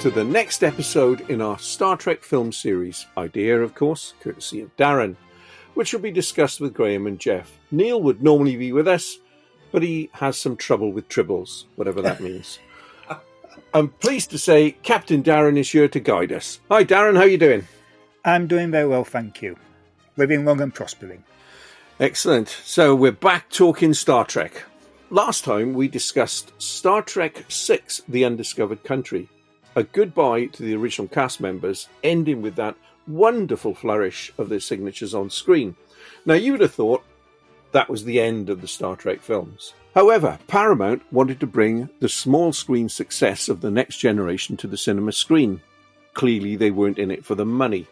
to the next episode in our Star Trek film series. Idea, of course, courtesy of Darren, which will be discussed with Graham and Jeff. Neil would normally be with us, but he has some trouble with tribbles, whatever that means. I'm pleased to say Captain Darren is here to guide us. Hi, Darren. How are you doing? I'm doing very well, thank you. Living long and prospering. Excellent. So we're back talking Star Trek. Last time we discussed Star Trek VI The Undiscovered Country, a goodbye to the original cast members, ending with that wonderful flourish of their signatures on screen. Now, you would have thought that was the end of the Star Trek films. However, Paramount wanted to bring the small screen success of the next generation to the cinema screen. Clearly, they weren't in it for the money.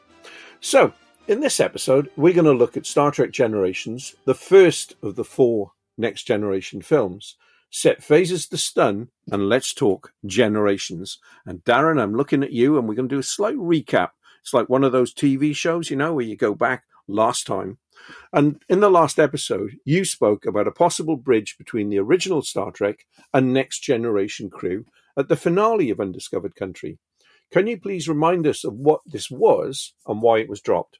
So, in this episode, we're going to look at Star Trek Generations, the first of the four next generation films. Set phasers to stun and let's talk generations. And Darren, I'm looking at you and we're going to do a slight recap. It's like one of those TV shows, you know, where you go back last time. And in the last episode, you spoke about a possible bridge between the original Star Trek and Next Generation crew at the finale of Undiscovered Country. Can you please remind us of what this was and why it was dropped?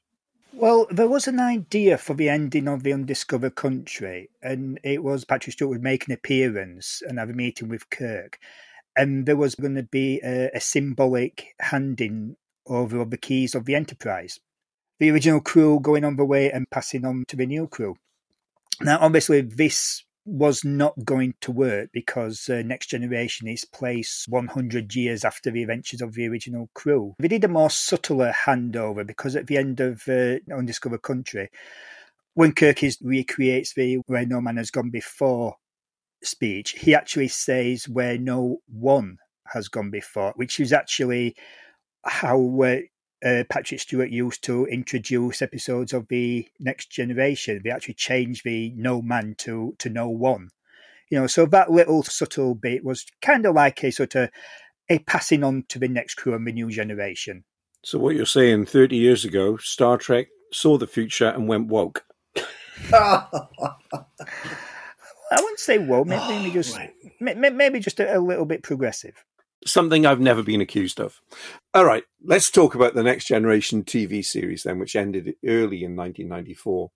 Well, there was an idea for the ending of the Undiscovered Country, and it was Patrick Stewart would make an appearance and have a meeting with Kirk, and there was going to be a, a symbolic handing over of the keys of the Enterprise. The original crew going on the way and passing on to the new crew. Now, obviously, this was not going to work because uh, Next Generation is placed 100 years after the adventures of the original crew. They did a more subtler handover because at the end of uh, Undiscovered Country, when Kirk is, recreates the Where No Man Has Gone Before speech, he actually says Where No One Has Gone Before, which is actually how uh, uh, Patrick Stewart used to introduce episodes of the Next Generation. They actually changed the No Man to to No One. You know, so that little subtle bit was kind of like a sort of a passing on to the next crew and the new generation. So what you're saying, 30 years ago, Star Trek saw the future and went woke. I wouldn't say woke. Maybe, maybe just maybe just a, a little bit progressive something I've never been accused of. All right, let's talk about the Next Generation TV series then, which ended early in 1994.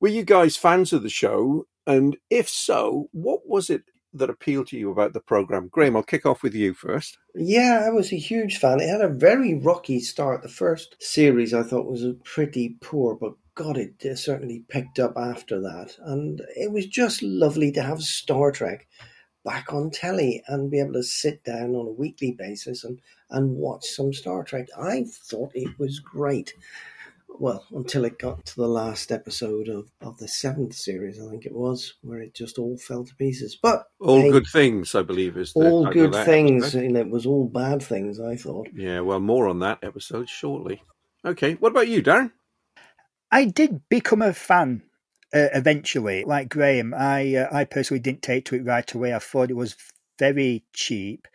Were you guys fans of the show? And if so, what was it that appealed to you about the program? Graham, I'll kick off with you first. Yeah, I was a huge fan. It had a very rocky start. The first series I thought was pretty poor, but God, it certainly picked up after that. And it was just lovely to have Star Trek back on telly and be able to sit down on a weekly basis and, and watch some Star Trek. I thought it was great. Well, until it got to the last episode of, of the seventh series, I think it was, where it just all fell to pieces. But all hey, good things, I believe, is all good things, and it was all bad things. I thought. Yeah, well, more on that episode shortly. Okay, what about you, Darren? I did become a fan uh, eventually, like Graham, I uh, I personally didn't take to it right away. I thought it was very cheap.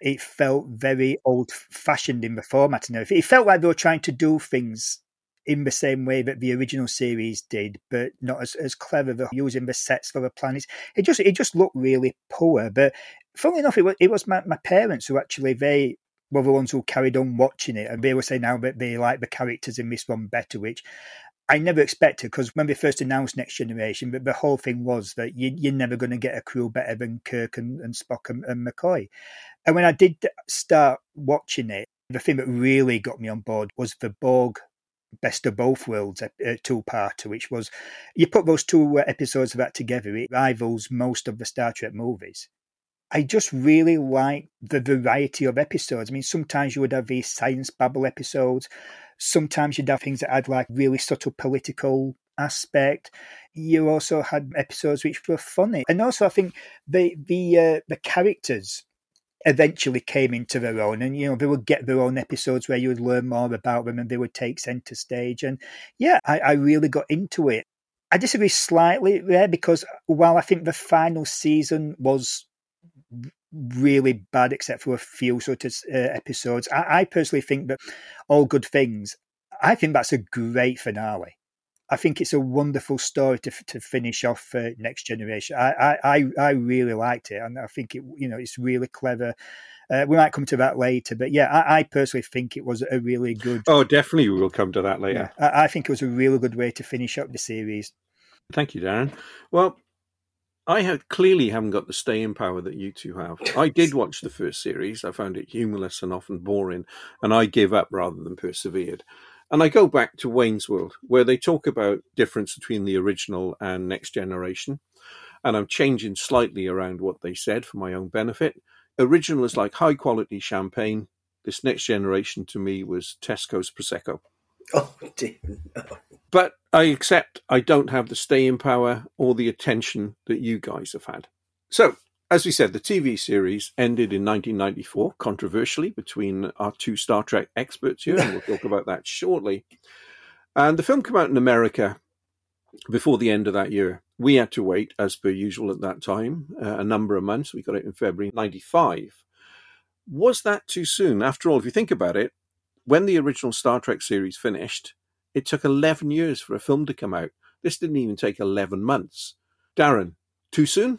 It felt very old fashioned in the format and. It felt like they were trying to do things in the same way that the original series did, but not as, as clever. They're using the sets for the planets. It just it just looked really poor. But funnily enough, it was it was my, my parents who actually they were the ones who carried on watching it, and they were saying now that they like the characters in this one better, which I never expected because when we first announced Next Generation, but the whole thing was that you, are never going to get a crew better than Kirk and, and Spock and, and, McCoy. And when I did start watching it, the thing that really got me on board was the Borg Best of Both Worlds uh, two-parter, which was you put those two uh, episodes of that together, it rivals most of the Star Trek movies. I just really like the variety of episodes. I mean, sometimes you would have these science babble episodes. Sometimes you'd have things that had like really subtle political aspect. You also had episodes which were funny, and also I think the the uh, the characters eventually came into their own and you know they would get their own episodes where you would learn more about them and they would take center stage and yeah I, I really got into it i disagree slightly there because while i think the final season was really bad except for a few sort of uh, episodes I, I personally think that all good things i think that's a great finale I think it's a wonderful story to to finish off uh, Next Generation. I, I I really liked it, and I think it you know it's really clever. Uh, we might come to that later, but yeah, I, I, personally think it was a really good. Oh, definitely, we will come to that later. Yeah, I, I think it was a really good way to finish up the series. Thank you, Darren. Well, I clearly haven't got the staying power that you two have. I did watch the first series. I found it humorless and often boring, and I gave up rather than persevered. And I go back to Wayne's World, where they talk about difference between the original and next generation. And I'm changing slightly around what they said for my own benefit. Original is like high quality champagne. This next generation to me was Tesco's Prosecco. Oh dear. No. But I accept I don't have the staying power or the attention that you guys have had. So as we said, the TV series ended in 1994, controversially, between our two Star Trek experts here, and we'll talk about that shortly. And the film came out in America before the end of that year. We had to wait, as per usual at that time, uh, a number of months. We got it in February 95. Was that too soon? After all, if you think about it, when the original Star Trek series finished, it took 11 years for a film to come out. This didn't even take 11 months. Darren, too soon?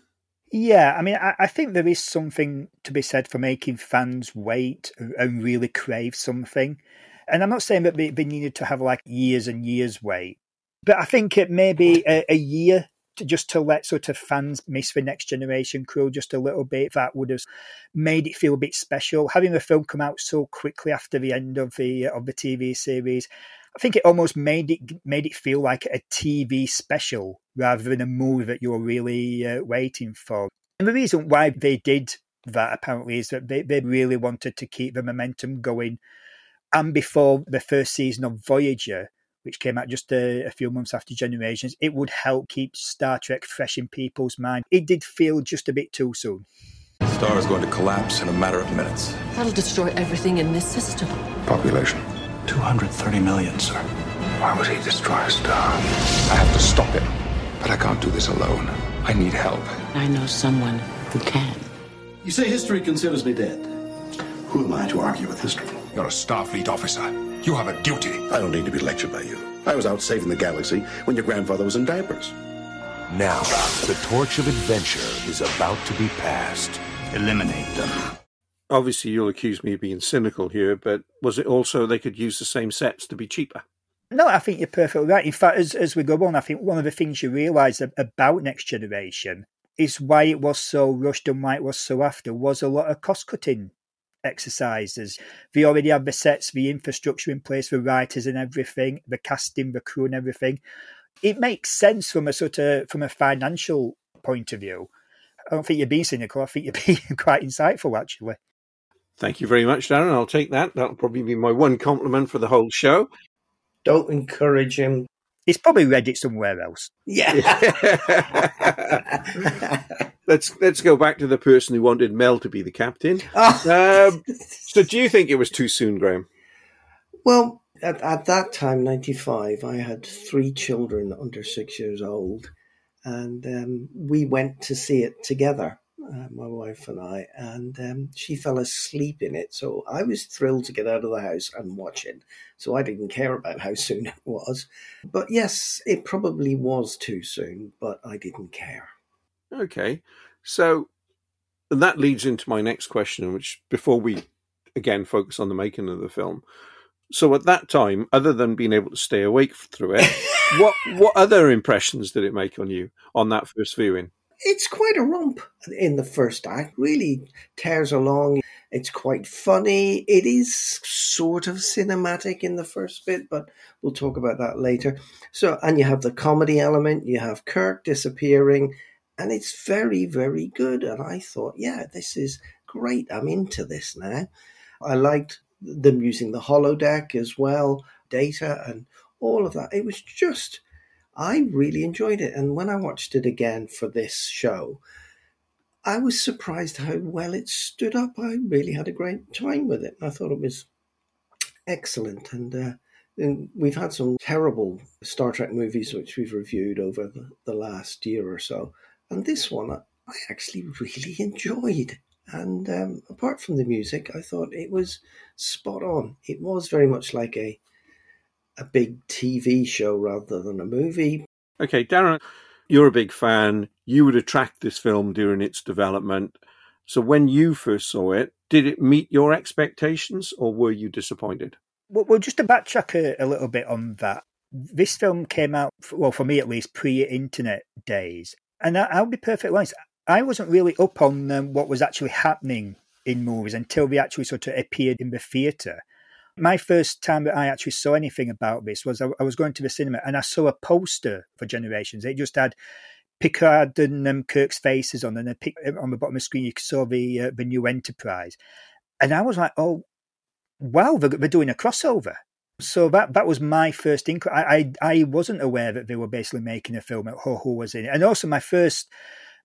Yeah, I mean, I, I, think there is something to be said for making fans wait and really crave something. And I'm not saying that they, they needed to have like years and years wait, but I think it may be a, a year to just to let sort of fans miss the next generation crew just a little bit. That would have made it feel a bit special. Having the film come out so quickly after the end of the of the TV series, I think it almost made it made it feel like a TV special rather than a movie that you're really uh, waiting for. And the reason why they did that apparently is that they, they really wanted to keep the momentum going. And before the first season of Voyager, which came out just a, a, few months after Generations, it would help keep Star Trek fresh in people's mind. It did feel just a bit too soon. The star is going to collapse in a matter of minutes. That'll destroy everything in this system. Population 230 million, sir. Why would he destroy a star? I have to stop him. But I can't do this alone. I need help. I know someone who can. You say history considers me dead. Who am I to argue with history? You're a Starfleet officer. You have a duty. I don't need to be lectured by you. I was out saving the galaxy when your grandfather was in diapers. Now, the torch of adventure is about to be passed. Eliminate them obviously you'll accuse me of being cynical here, but was it also they could use the same sets to be cheaper? No, I think you're perfectly right. In fact, as, as we go on, I think one of the things you realise about Next Generation is why it was so rushed and why it was so after was a lot of cost cutting exercises. They already have the sets, the infrastructure in place, the writers and everything, the casting, the crew and everything. It makes sense from a sort of from a financial point of view. I don't think you're being cynical. I think you're being quite insightful, actually. Thank you very much, Darren. I'll take that. That'll probably be my one compliment for the whole show. Don't encourage him. He's probably read it somewhere else. Yeah. let's let's go back to the person who wanted Mel to be the captain. Oh. Um, so, do you think it was too soon, Graham? Well, at, at that time, ninety five, I had three children under six years old, and um, we went to see it together uh, my wife and I, and um, she fell asleep in it. So I was thrilled to get out of the house and watch it. So I didn't care about how soon it was. But yes, it probably was too soon, but I didn't care. Okay. So that leads into my next question, which before we again focus on the making of the film. So at that time, other than being able to stay awake through it, what what other impressions did it make on you on that first viewing? it's quite a romp in the first act. Really tears along. It's quite funny. It is sort of cinematic in the first bit, but we'll talk about that later. So, and you have the comedy element. You have Kirk disappearing, and it's very, very good. And I thought, yeah, this is great. I'm into this now. I liked them using the holodeck as well, data and all of that. It was just I really enjoyed it. And when I watched it again for this show, I was surprised how well it stood up. I really had a great time with it. I thought it was excellent. And, uh, and we've had some terrible Star Trek movies which we've reviewed over the, the last year or so. And this one I, I actually really enjoyed. And um, apart from the music, I thought it was spot on. It was very much like a a big TV show rather than a movie. Okay, Darren, you're a big fan. You would attract this film during its development. So when you first saw it, did it meet your expectations or were you disappointed? Well, just to backtrack a, a little bit on that, this film came out, well, for me at least, pre internet days. And I, will be perfectly honest, I wasn't really up on um, what was actually happening in movies until they actually sort of appeared in the theatre. My first time that I actually saw anything about this was I, I was going to the cinema and I saw a poster for Generations. It just had Picard and um, Kirk's faces on, and then on the bottom of the screen you saw the uh, the new Enterprise, and I was like, "Oh, wow, they're, they're doing a crossover." So that that was my first inquiry. I, I, I wasn't aware that they were basically making a film. Who, who was in it, and also my first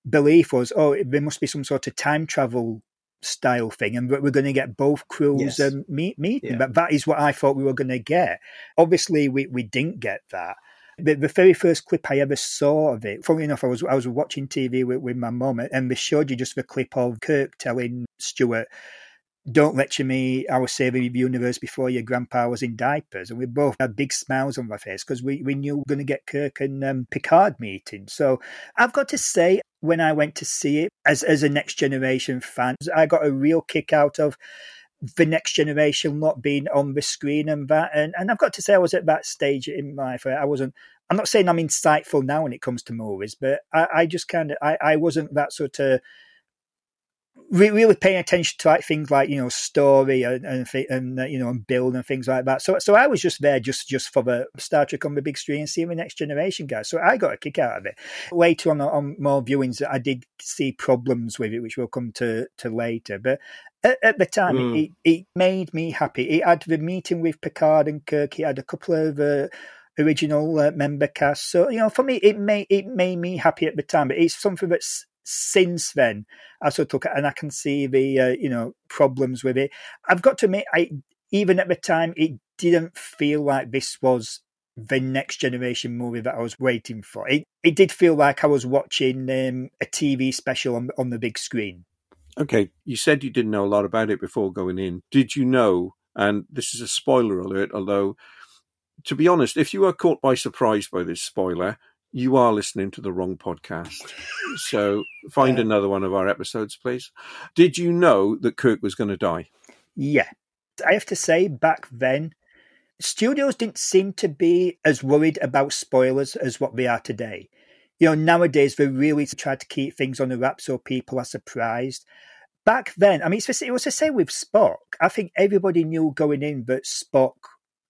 belief was, "Oh, there must be some sort of time travel style thing, and we're going to get both crews yes. um, meet meeting. Yeah. But that is what I thought we were going to get. Obviously, we we didn't get that. The, the very first clip I ever saw of it, funnily enough, I was I was watching TV with, with my mum, and they showed you just the clip of Kirk telling Stewart don't lecture me, I was saving the universe before your grandpa was in diapers. And we both had big smiles on our face because we, we knew we were going to get Kirk and um, Picard meeting. So I've got to say, when I went to see it as, as a next generation fan, I got a real kick out of the next generation not being on the screen and that. And, and I've got to say, I was at that stage in life I wasn't, I'm not saying I'm insightful now when it comes to movies, but I, I just kind of, I, I wasn't that sort of really paying attention to like things like you know story and and, and uh, you know and build and things like that. So so I was just there just just for the Star Trek on the big screen and seeing the next generation guys. So I got a kick out of it. Later on on more viewings, I did see problems with it, which we'll come to to later. But at, at the time, mm. it, it made me happy. It had the meeting with Picard and Kirk. It had a couple of. Uh, original uh, member cast. So you know, for me, it made it made me happy at the time. But it's something that's since then I sort of took it and I can see the uh, you know problems with it. I've got to admit, I even at the time it didn't feel like this was the next generation movie that I was waiting for. It it did feel like I was watching um, a TV special on on the big screen. Okay, you said you didn't know a lot about it before going in. Did you know? And this is a spoiler alert, although to be honest, if you are caught by surprise by this spoiler, you are listening to the wrong podcast. So find yeah. another one of our episodes, please. Did you know that Kirk was going to die? Yeah. I have to say, back then, studios didn't seem to be as worried about spoilers as what they are today. You know, nowadays they really try to keep things on the wrap so people are surprised. Back then, I mean, it was the same with Spock. I think everybody knew going in that Spock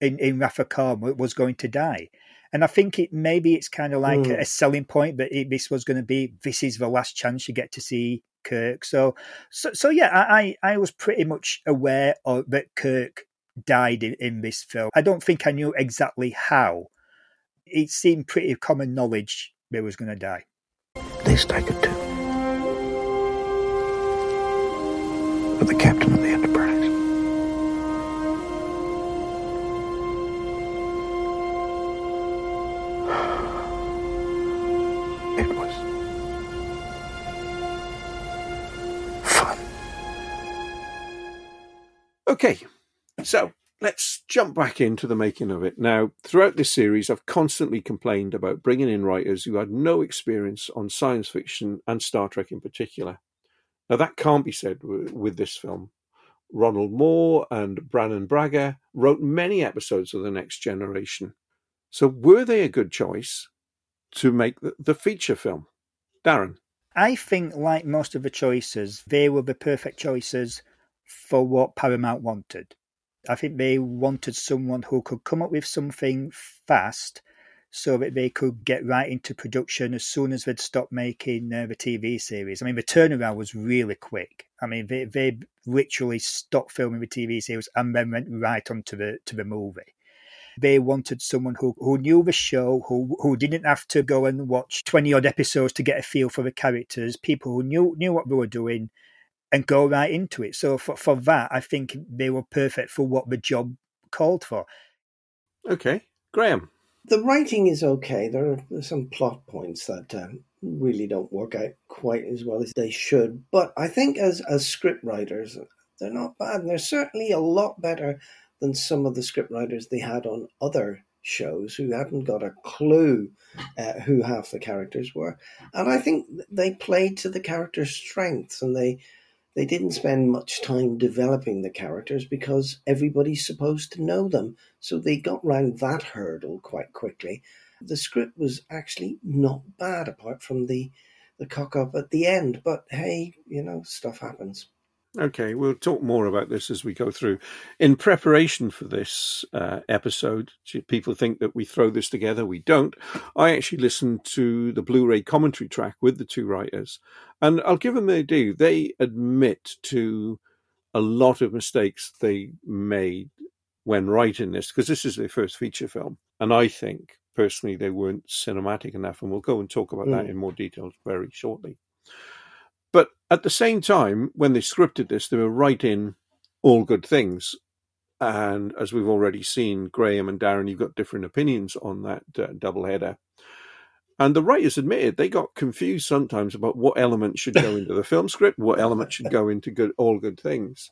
in, in of Khan was going to die. And I think it maybe it's kind of like mm. a selling point that it, this was going to be this is the last chance you get to see Kirk. So so, so yeah, I, I was pretty much aware of that Kirk died in, in this film. I don't think I knew exactly how. It seemed pretty common knowledge that was going to die. They staggered too. But the captain of the Enterprise. Okay, so let's jump back into the making of it. Now, throughout this series, I've constantly complained about bringing in writers who had no experience on science fiction and Star Trek in particular. Now, that can't be said with this film. Ronald Moore and Brannon Braga wrote many episodes of The Next Generation. So, were they a good choice to make the feature film? Darren? I think, like most of the choices, they were the perfect choices for what Paramount wanted. I think they wanted someone who could come up with something fast so that they could get right into production as soon as they'd stopped making uh, the TV series. I mean, the turnaround was really quick. I mean, they, they literally stopped filming the TV series and then went right onto the to the movie. They wanted someone who, who knew the show, who who didn't have to go and watch twenty odd episodes to get a feel for the characters. People who knew knew what they were doing and go right into it. So for for that, I think they were perfect for what the job called for. Okay, Graham. The writing is okay. There are some plot points that um, really don't work out quite as well as they should. But I think as as script writers, they're not bad. And they're certainly a lot better than some of the script writers they had on other shows who hadn't got a clue uh, who half the characters were. And I think they played to the characters' strengths and they they didn't spend much time developing the characters because everybody's supposed to know them. So they got round that hurdle quite quickly. The script was actually not bad apart from the the cock up at the end. But hey, you know, stuff happens. Okay, we'll talk more about this as we go through. In preparation for this uh, episode, people think that we throw this together. We don't. I actually listened to the Blu ray commentary track with the two writers, and I'll give them their due. They admit to a lot of mistakes they made when writing this, because this is their first feature film. And I think, personally, they weren't cinematic enough, and we'll go and talk about mm. that in more detail very shortly. But at the same time, when they scripted this, they were writing all good things. And as we've already seen, Graham and Darren, you've got different opinions on that uh, double header. And the writers admitted they got confused sometimes about what element should go into the film script, what element should go into good, all good things.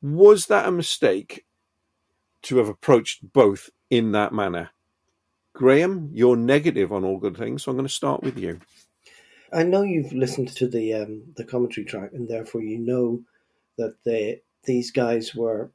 Was that a mistake to have approached both in that manner? Graham, you're negative on all good things, so I'm going to start with you. I know you've listened to the um, the commentary track, and therefore you know that they these guys were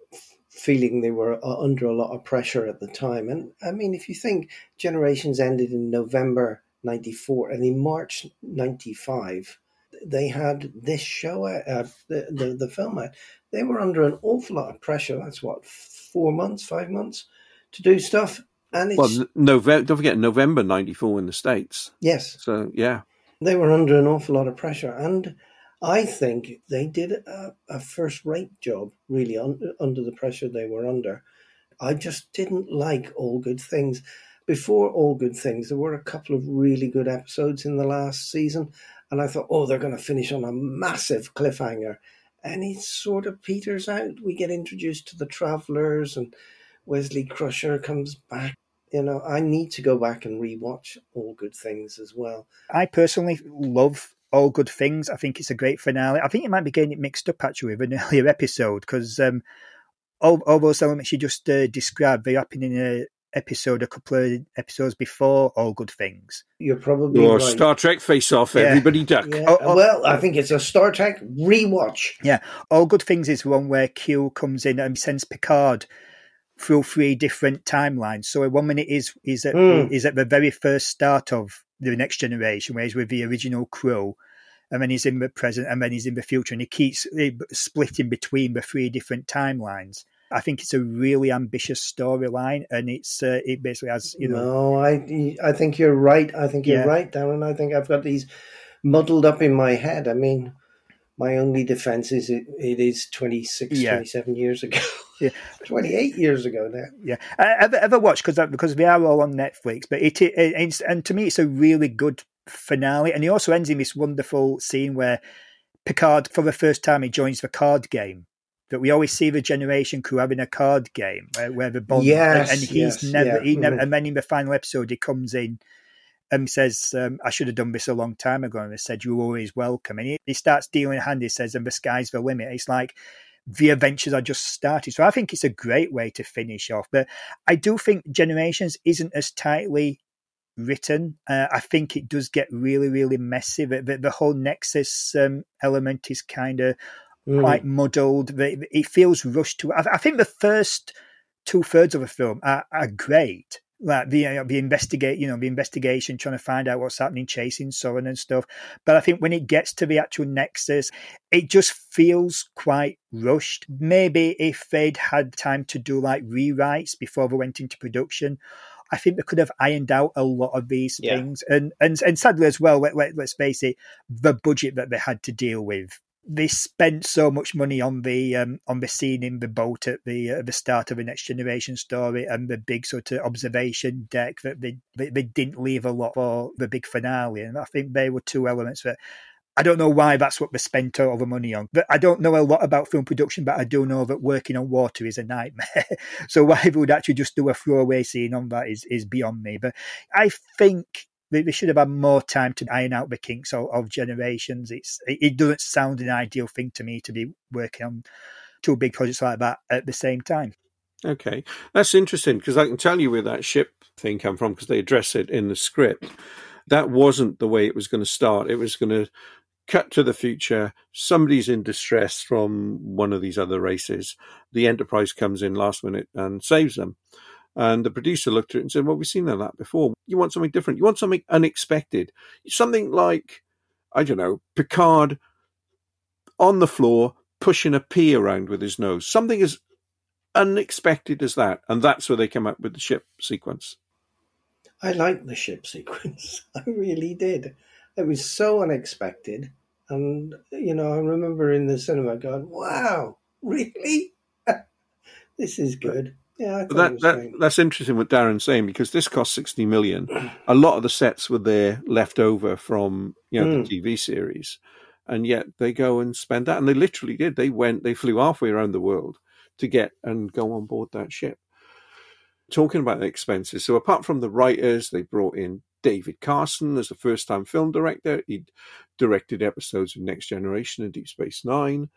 feeling they were uh, under a lot of pressure at the time. And I mean, if you think Generations ended in November '94, and in March '95 they had this show, uh, the, the the film out. They were under an awful lot of pressure. That's what four months, five months to do stuff. And well, November. Don't forget November '94 in the states. Yes. So yeah, they were under an awful lot of pressure. And I think they did a, a first rate job, really, un, under the pressure they were under. I just didn't like All Good Things. Before All Good Things, there were a couple of really good episodes in the last season. And I thought, oh, they're going to finish on a massive cliffhanger. And it sort of peters out. We get introduced to the travelers, and Wesley Crusher comes back you know, I need to go back and rewatch All Good Things as well. I personally love All Good Things. I think it's a great finale. I think you might be getting it mixed up actually with an earlier episode because um, all, all those elements you just uh, described, they happen in a episode a couple of episodes before All Good Things. You're probably or right. Star Trek Face Off, yeah. everybody duck. Yeah. Oh, oh, well, I think it's a Star Trek rewatch. Yeah, All Good Things is one where Q comes in and sends Picard through three different timelines. So one minute is is at mm. is at the very first start of the next generation, where he's with the original crew, and then he's in the present, and then he's in the future, and he keeps splitting between the three different timelines. I think it's a really ambitious storyline, and it's uh, it basically has you know. No, I I think you're right. I think you're yeah. right, Darren. I think I've got these muddled up in my head. I mean, my only defense is it, it is 26, yeah. 27 years ago. Yeah. 28 years ago now. Yeah. I ever, ever watched, because because we are all on Netflix, but it, it, it's, and to me, it's a really good finale. And he also ends in this wonderful scene where Picard, for the first time, he joins the card game. That we always see the generation crew having a card game where, where the bond, yes, and, and he's yes, never, yeah. he never, mm-hmm. and then in the final episode, he comes in and says, um, I should have done this a long time ago. And they said, You're always welcome. And he, he starts dealing a hand, he says, and the sky's the limit. It's like the adventures are just started. So I think it's a great way to finish off. But I do think Generations isn't as tightly written. Uh, I think it does get really, really messy. The, the, the whole Nexus um, element is kind of mm. quite muddled. It feels rushed to. I, I think the first two thirds of the film are, are great like the uh, the investigate you know the investigation trying to find out what's happening chasing Soran and stuff. But I think when it gets to the actual nexus it just feels quite rushed. Maybe if they'd had time to do like rewrites before they went into production I think they could have ironed out a lot of these yeah. things. And, and and sadly as well let, let, let's face it the budget that they had to deal with they spent so much money on the um, on the scene in the boat at the uh, the start of the next generation story and the big sort of observation deck that they, they, they didn't leave a lot for the big finale and I think they were two elements that I don't know why that's what they spent all the money on. But I don't know a lot about film production, but I do know that working on water is a nightmare. so why they would actually just do a throwaway scene on that is, is beyond me. But I think they, should have had more time to iron out the kinks of, of generations. It's it, it doesn't sound an ideal thing to me to be working on two big projects like that at the same time. Okay, that's interesting because I can tell you where that ship thing came from because they address it in the script. That wasn't the way it was going to start. It was going to cut to the future. Somebody's in distress from one of these other races. The Enterprise comes in last minute and saves them. And the producer looked at it and said, Well, we've seen that before. You want something different. You want something unexpected. Something like, I don't know, Picard on the floor pushing a pea around with his nose. Something as unexpected as that. And that's where they came up with the ship sequence. I liked the ship sequence. I really did. It was so unexpected. And, you know, I remember in the cinema going, wow, really? this is good. Yeah, that, that that's interesting what Darren's saying because this cost sixty million. A lot of the sets were there left over from you know mm. the TV series, and yet they go and spend that, and they literally did. They went, they flew halfway around the world to get and go on board that ship. Talking about the expenses, so apart from the writers, they brought in David Carson as the first-time film director. He directed episodes of Next Generation and Deep Space Nine.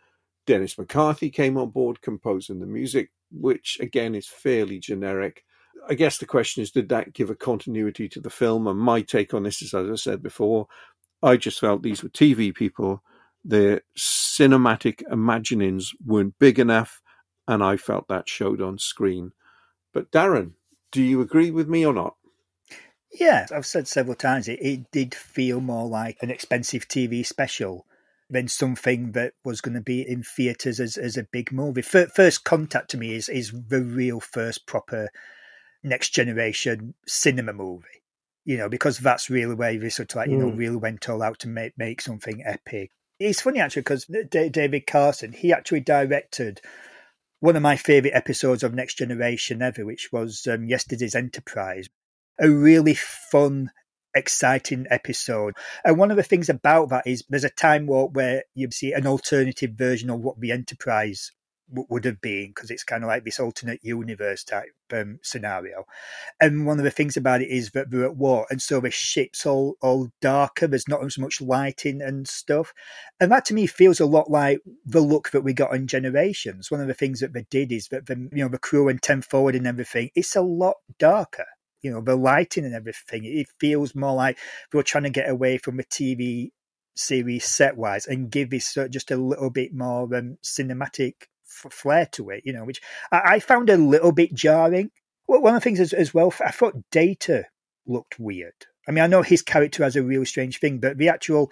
Dennis McCarthy came on board composing the music, which again is fairly generic. I guess the question is, did that give a continuity to the film? And my take on this is, as I said before, I just felt these were TV people. Their cinematic imaginings weren't big enough, and I felt that showed on screen. But Darren, do you agree with me or not? Yeah, I've said several times it, it did feel more like an expensive TV special than something that was going to be in theatres as, as a big movie. First Contact to me is is the real first proper next generation cinema movie. You know, because that's really where they sort of like, you know, mm. really went all out to make make something epic. It's funny actually because David Carson, he actually directed one of my favourite episodes of Next Generation ever, which was um, Yesterday's Enterprise. A really fun exciting episode. And one of the things about that is there's a time warp where you see an alternative version of what the Enterprise w- would have been because it's kind of like this alternate universe type um, scenario. And one of the things about it is that they're at war, and so the ship's all all darker. There's not as much lighting and stuff, and that to me feels a lot like the look that we got in Generations. One of the things that they did is that the you know the crew and ten forward and everything. It's a lot darker you know the lighting and everything. It feels more like they were trying to get away from the TV series set wise and give this just a little bit more um, cinematic flair to it. You know, which I, I, found a little bit jarring. One of the things as, as well, I thought Data looked weird. I mean, I know his character has a real strange thing, but the actual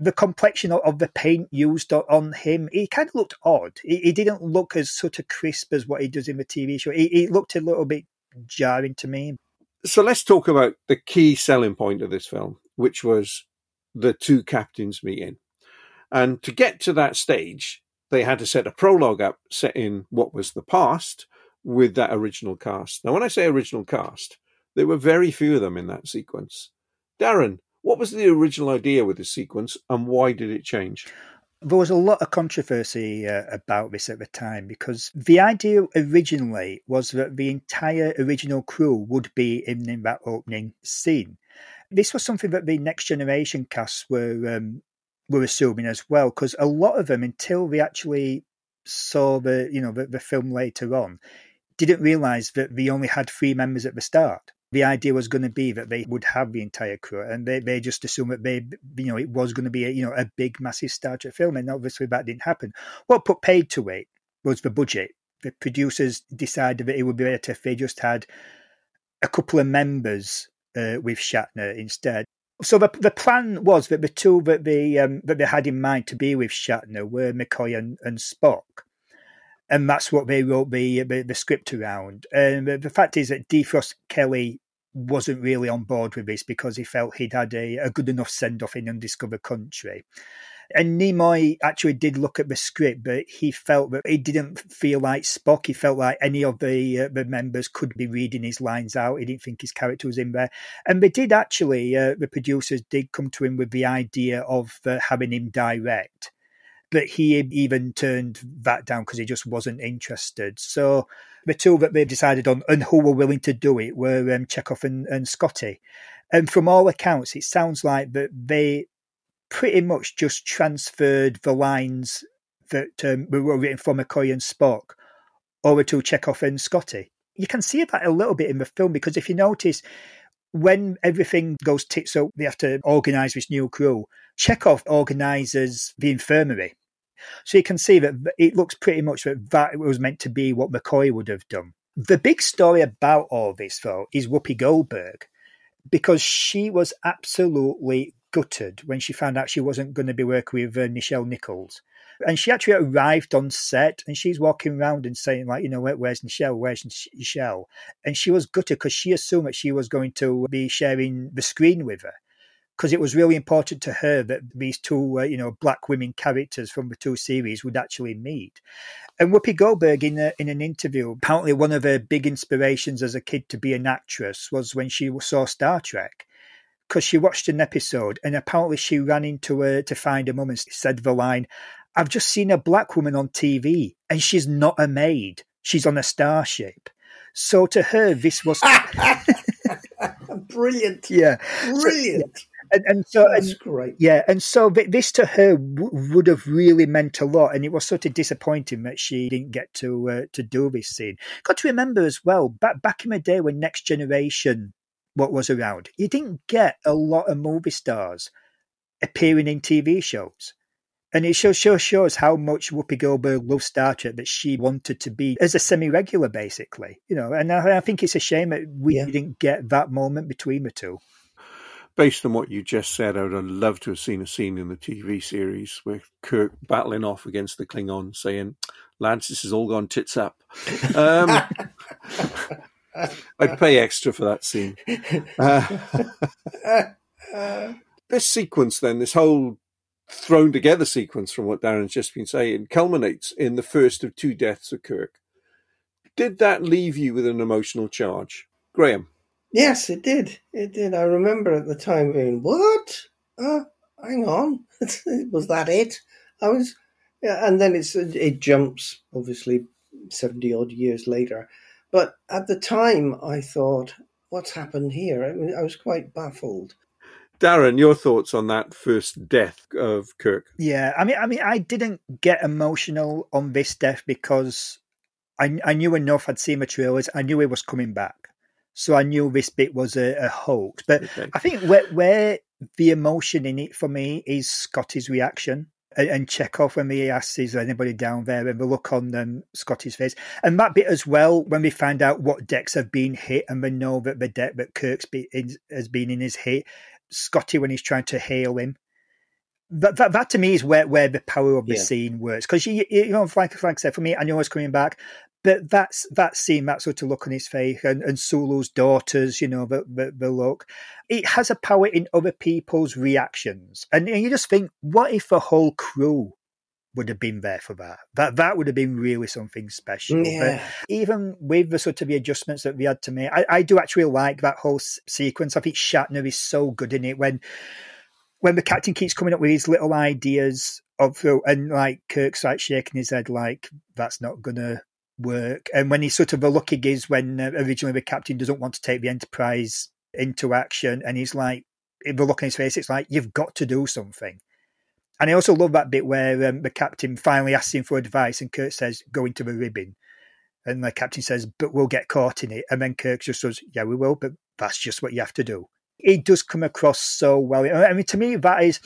the complexion of, the paint used on him, he kind of looked odd. He, didn't look as sort of crisp as what he does in the TV show. He looked a little bit jarring to me so let's talk about the key selling point of this film, which was the two captains meeting. And to get to that stage, they had to set a prologue up set in what was the past with that original cast. Now, when I say original cast, there were very few of them in that sequence. Darren, what was the original idea with the sequence and why did it change? There was a lot of controversy uh, about this at the time because the idea originally was that the entire original crew would be in, in that opening scene. This was something that the next generation casts were um, were assuming as well, because a lot of them, until they actually saw the you know the, the film later on, didn't realise that they only had three members at the start the idea was going to be that they would have the entire crew, and they, they just assumed that they, you know, it was going to be a, you know a big, massive Star Trek film, and obviously that didn't happen. What put paid to it was the budget. The producers decided that it would be better if they just had a couple of members uh, with Shatner instead. So the the plan was that the two that they um, that they had in mind to be with Shatner were McCoy and, and Spock and that's what they wrote the the, the script around. And the, the fact is that DeForest Kelley wasn't really on board with this because he felt he'd had a, a good enough send off in Undiscovered Country. And Nimoy actually did look at the script, but he felt that he didn't feel like Spock. He felt like any of the uh, the members could be reading his lines out. He didn't think his character was in there. And they did actually, uh, the producers did come to him with the idea of uh, having him direct. But he even turned that down because he just wasn't interested. So the two that they decided on and who were willing to do it were um, Chekov and, and Scotty. And from all accounts, it sounds like that they pretty much just transferred the lines that um, were written for McCoy and Spock over to Chekov and Scotty. You can see that a little bit in the film because if you notice, when everything goes tits up, they have to organise this new crew. Chekov organises the infirmary. So you can see that it looks pretty much that that was meant to be what McCoy would have done. The big story about all this, though, is Whoopi Goldberg, because she was absolutely gutted when she found out she wasn't going to be working with uh, Nichelle Nichols. And she actually arrived on set and she's walking around and saying, like, you know, where's Michelle? Where's Michelle? And she was gutted because she assumed that she was going to be sharing the screen with her because it was really important to her that these two, uh, you know, black women characters from the two series would actually meet. And Whoopi Goldberg, in a, in an interview, apparently one of her big inspirations as a kid to be an actress was when she saw Star Trek. Because she watched an episode and apparently she ran into her to find her mum and said the line, I've just seen a black woman on TV and she's not a maid. She's on a starship. So to her, this was brilliant. Yeah, brilliant. So, and, and so that's and, great. Yeah, and so this to her w- would have really meant a lot, and it was sort of disappointing that she didn't get to uh, to do this scene. Got to remember as well, back back in the day when Next Generation what was around, you didn't get a lot of movie stars appearing in TV shows. And it shows, shows, shows how much Whoopi Goldberg loved Star Trek that she wanted to be as a semi-regular, basically. You know, and I, I think it's a shame that we yeah. didn't get that moment between the two based on what you just said, I would have loved to have seen a scene in the TV series where Kirk battling off against the Klingon, saying, "Lads, this has all gone tits up." Um, I'd pay extra for that scene. Uh, this sequence, then, this whole thrown together sequence from what Darren's just been saying, culminates in the first of two deaths of Kirk. Did that leave you with an emotional charge, Graham? Yes, it did. It did. I remember at the time being, what? Uh, hang on. was that it? I was, yeah, and then it's it jumps obviously seventy odd years later, but at the time I thought, what's happened here? I, mean, I was quite baffled. Darren, your thoughts on that first death of Kirk? Yeah, I mean, I mean, I didn't get emotional on this death because I, I knew enough. I'd seen the trailers. I knew he was coming back. So I knew this bit was a, a hoax. But okay. I think where, where the emotion in it for me is Scotty's reaction and, and Chekov when he asks, is there anybody down there? And the look on um, Scotty's face. And that bit as well, when we find out what decks have been hit and we know that the deck that Kirk's be, is, has been in his hit, Scotty when he's trying to hail him. That, that, that to me is where, where the power of the yeah. scene works because you, you know like, like I said for me I know it's coming back but that's that scene, that sort of look on his face, and, and Sulu's daughters, you know, the, the, the look, it has a power in other people's reactions, and, and you just think, what if the whole crew would have been there for that. That that would have been really something special. Yeah. But even with the sort of the adjustments that we had to make, I, I do actually like that whole s- sequence. I think Shatner is so good in it when when the captain keeps coming up with his little ideas of and like Kirk's like shaking his head like that's not gonna work. And when he's sort of a lucky giz when uh, originally the captain doesn't want to take the Enterprise into action, and he's like, the look on his face, it's like you've got to do something. And I also love that bit where um, the captain finally asks him for advice, and Kirk says, "Go into the ribbon," and the captain says, "But we'll get caught in it." And then Kirk just says, "Yeah, we will, but that's just what you have to do." It does come across so well. I mean, to me, that is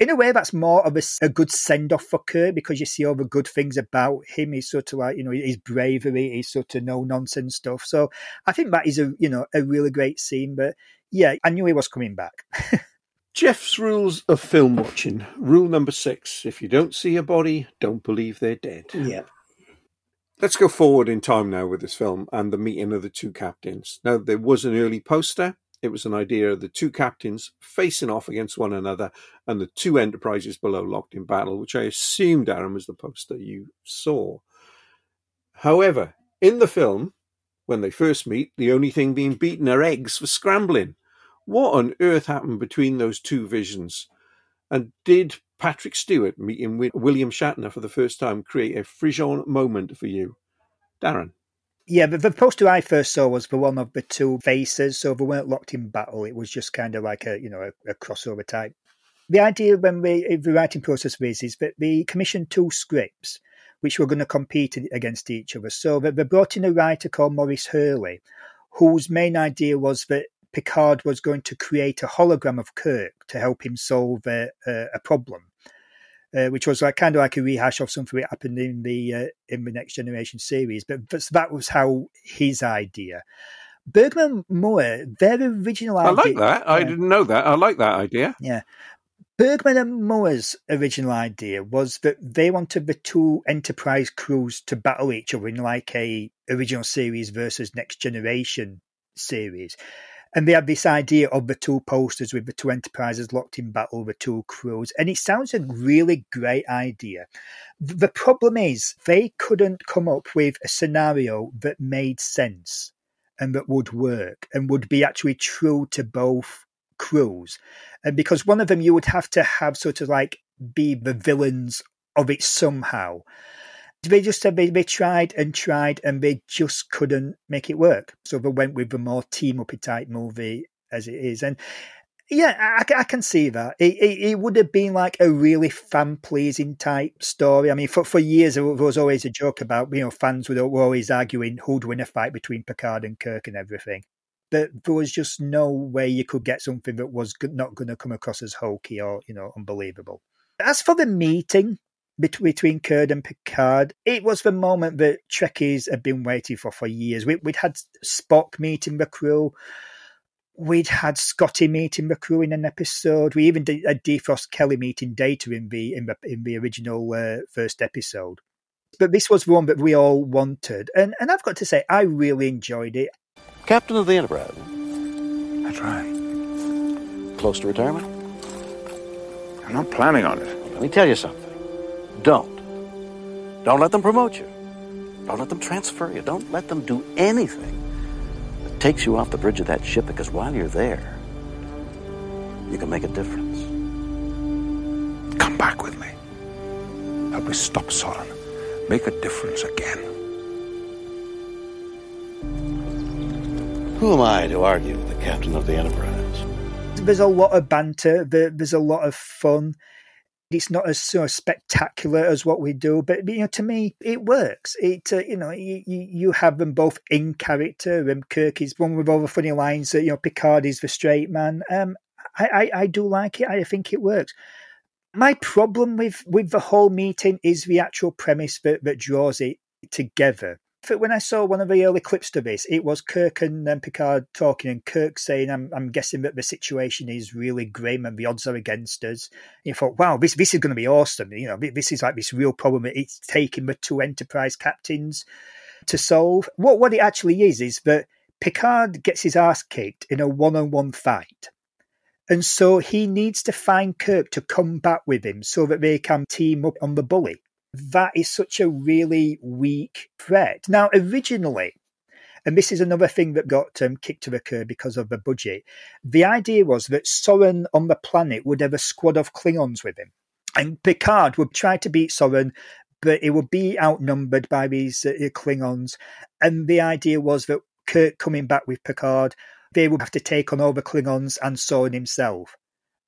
in a way, that's more of a, a good send off for Kirk because you see all the good things about him. He's sort of like, you know, his bravery, his sort of no nonsense stuff. So I think that is a, you know, a really great scene. But yeah, I knew he was coming back. Jeff's rules of film watching. Rule number six if you don't see a body, don't believe they're dead. Yeah. Let's go forward in time now with this film and the meeting of the two captains. Now, there was an early poster It was an idea of the two captains facing off against one another and the two enterprises below locked in battle, which I assumed, Darren, was the poster you saw. However, in the film, when they first meet, the only thing being beaten are eggs for scrambling. What on earth happened between those two visions? And did Patrick Stewart meeting with William Shatner for the first time create a frisson moment for you? Darren. Yeah, but the poster I first saw was the one of the two faces, so they weren't locked in battle. It was just kind of like a you know a, a crossover type. The idea when we the writing process is, is that we commissioned two scripts which were going to compete against each other. So they brought in a writer called Maurice Hurley, whose main idea was that Picard was going to create a hologram of Kirk to help him solve a, a, a problem uh, which was like kind of like a rehash of something that happened in the uh, in the Next Generation series. But, but that was how his idea. Berman Moore, their original idea. I like that. I didn't know that. I like that idea. Yeah. Berman and Moore's original idea was that they wanted the two Enterprise crews to battle each other in like a original series versus Next Generation series. And they had this idea of the two posters with the two enterprises locked in battle, the two crews. And it sounds a really great idea. The problem is they couldn't come up with a scenario that made sense and that would work and would be actually true to both crews. And because one of them you would have to have sort of like be the villains of it somehow they just said they, they tried and tried and they just couldn't make it work. So they went with a more team up type movie as it is. And yeah, I, I can see that. It, it, it, would have been like a really fan pleasing type story. I mean, for, for years, there was always a joke about, you know, fans were always arguing who'd win a fight between Picard and Kirk and everything. But there was just no way you could get something that was not going to come across as hokey or, you know, unbelievable. As for the meeting, between Kirk and Picard. It was the moment that Trekkies had been waiting for for years. We, would had Spock meeting the crew. We'd had Scotty meeting the crew in an episode. We even did a DeForest Kelley meeting Data in the in the, in the original uh, first episode. But this was the one that we all wanted, and and I've got to say, I really enjoyed it. Captain of the Enterprise. That's right. Close to retirement? I'm not planning on it. Let me tell you something. Don't. Don't let them promote you. Don't let them transfer you. Don't let them do anything that takes you off the bridge of that ship because while you're there, you can make a difference. Come back with me. Help me stop Soran. Make a difference again. Who am I to argue with the captain of the Enterprise? There's a lot of banter. There's a lot of fun it's not as so spectacular as what we do, but you know, to me, it works. It uh, you know, you, you have them both in character, and Kirk is one with all the funny lines. That you know, Picard is the straight man. Um, I, I, I do like it. I think it works. My problem with with the whole meeting is the actual premise that that draws it together when I saw one of the early clips to this, it was Kirk and um, Picard talking, and Kirk saying, I'm, I'm guessing that the situation is really grim and the odds are against us. And you thought, wow, this this is going to be awesome. You know, this is like this real problem. It's taking the two Enterprise captains to solve. What what it actually is is that Picard gets his ass kicked in a one on one fight. And so he needs to find Kirk to come back with him so that they can team up on the bully that is such a really weak threat. Now, originally, and this is another thing that got um, kicked to the curb because of the budget. The idea was that Soran on the planet would have a squad of Klingons with him, and Picard would try to beat Soran, but it would be outnumbered by these uh, Klingons. And the idea was that Kirk coming back with Picard, they would have to take on all the Klingons and Soran himself,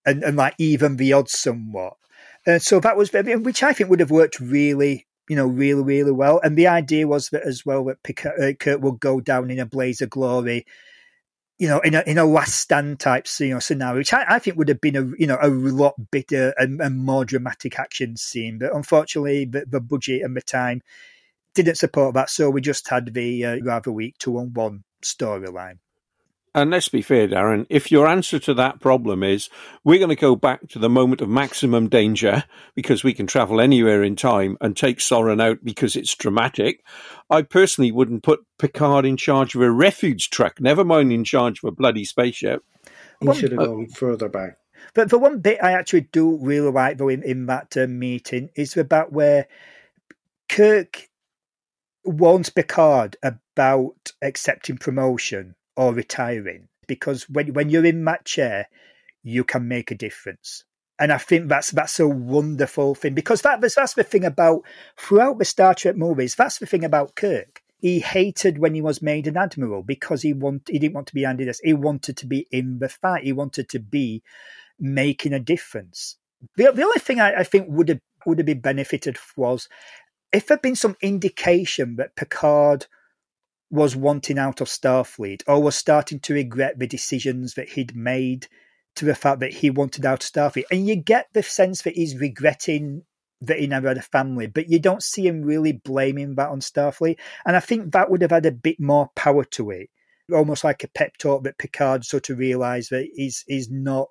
and and like even the odds somewhat. Uh, so that was which I think would have worked really, you know, really, really well. And the idea was that as well that Picard, uh, Kirk would go down in a blaze of glory, you know, in a in a last stand type you know scenario, which I, I think would have been a you know a lot bigger and, and more dramatic action scene. But unfortunately, the, the, budget and the time didn't support that, so we just had the uh, rather weak two on one storyline. And let's be fair, Darren, if your answer to that problem is we're going to go back to the moment of maximum danger because we can travel anywhere in time and take Soran out because it's dramatic, I personally wouldn't put Picard in charge of a refuge truck, never mind in charge of a bloody spaceship. He should have gone further back. But the one bit I actually do really like, though, in, in that uh, meeting is about where Kirk warns Picard about accepting promotion or retiring because when when you're in that chair, you can make a difference. And I think that's that's a wonderful thing because that, was, that's the thing about throughout the Star Trek movies. That's the thing about Kirk. He hated when he was made an admiral because he want he didn't want to be Andy this. He wanted to be in the fight. He wanted to be making a difference. The, the only thing I, I think would have would have been benefited was if there'd been some indication that Picard was wanting out of Starfleet or was starting to regret the decisions that he'd made to the fact that he wanted out of Starfleet. And you get the sense that he's regretting that he never had a family, but you don't see him really blaming that on Starfleet. And I think that would have had a bit more power to it. Almost like a pep talk that Picard sort of realised that he's he's not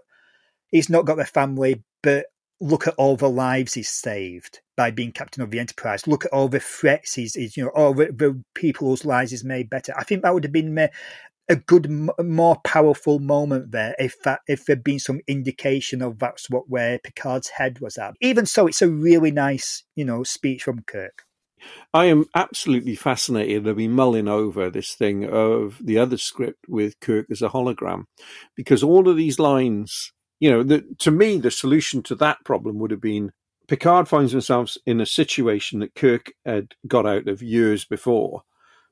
he's not got the family, but look at all the lives he's saved by being captain of the Enterprise. Look at all the threats he's, he's you know, all the, the, people whose lives he's made better. I think that would have been a good, more powerful moment there if that, if there'd been some indication of that's what where Picard's head was at. Even so, it's a really nice, you know, speech from Kirk. I am absolutely fascinated. I've been mulling over this thing of the other script with Kirk as a hologram, because all of these lines you know, the, to me, the solution to that problem would have been Picard finds himself in a situation that Kirk had got out of years before.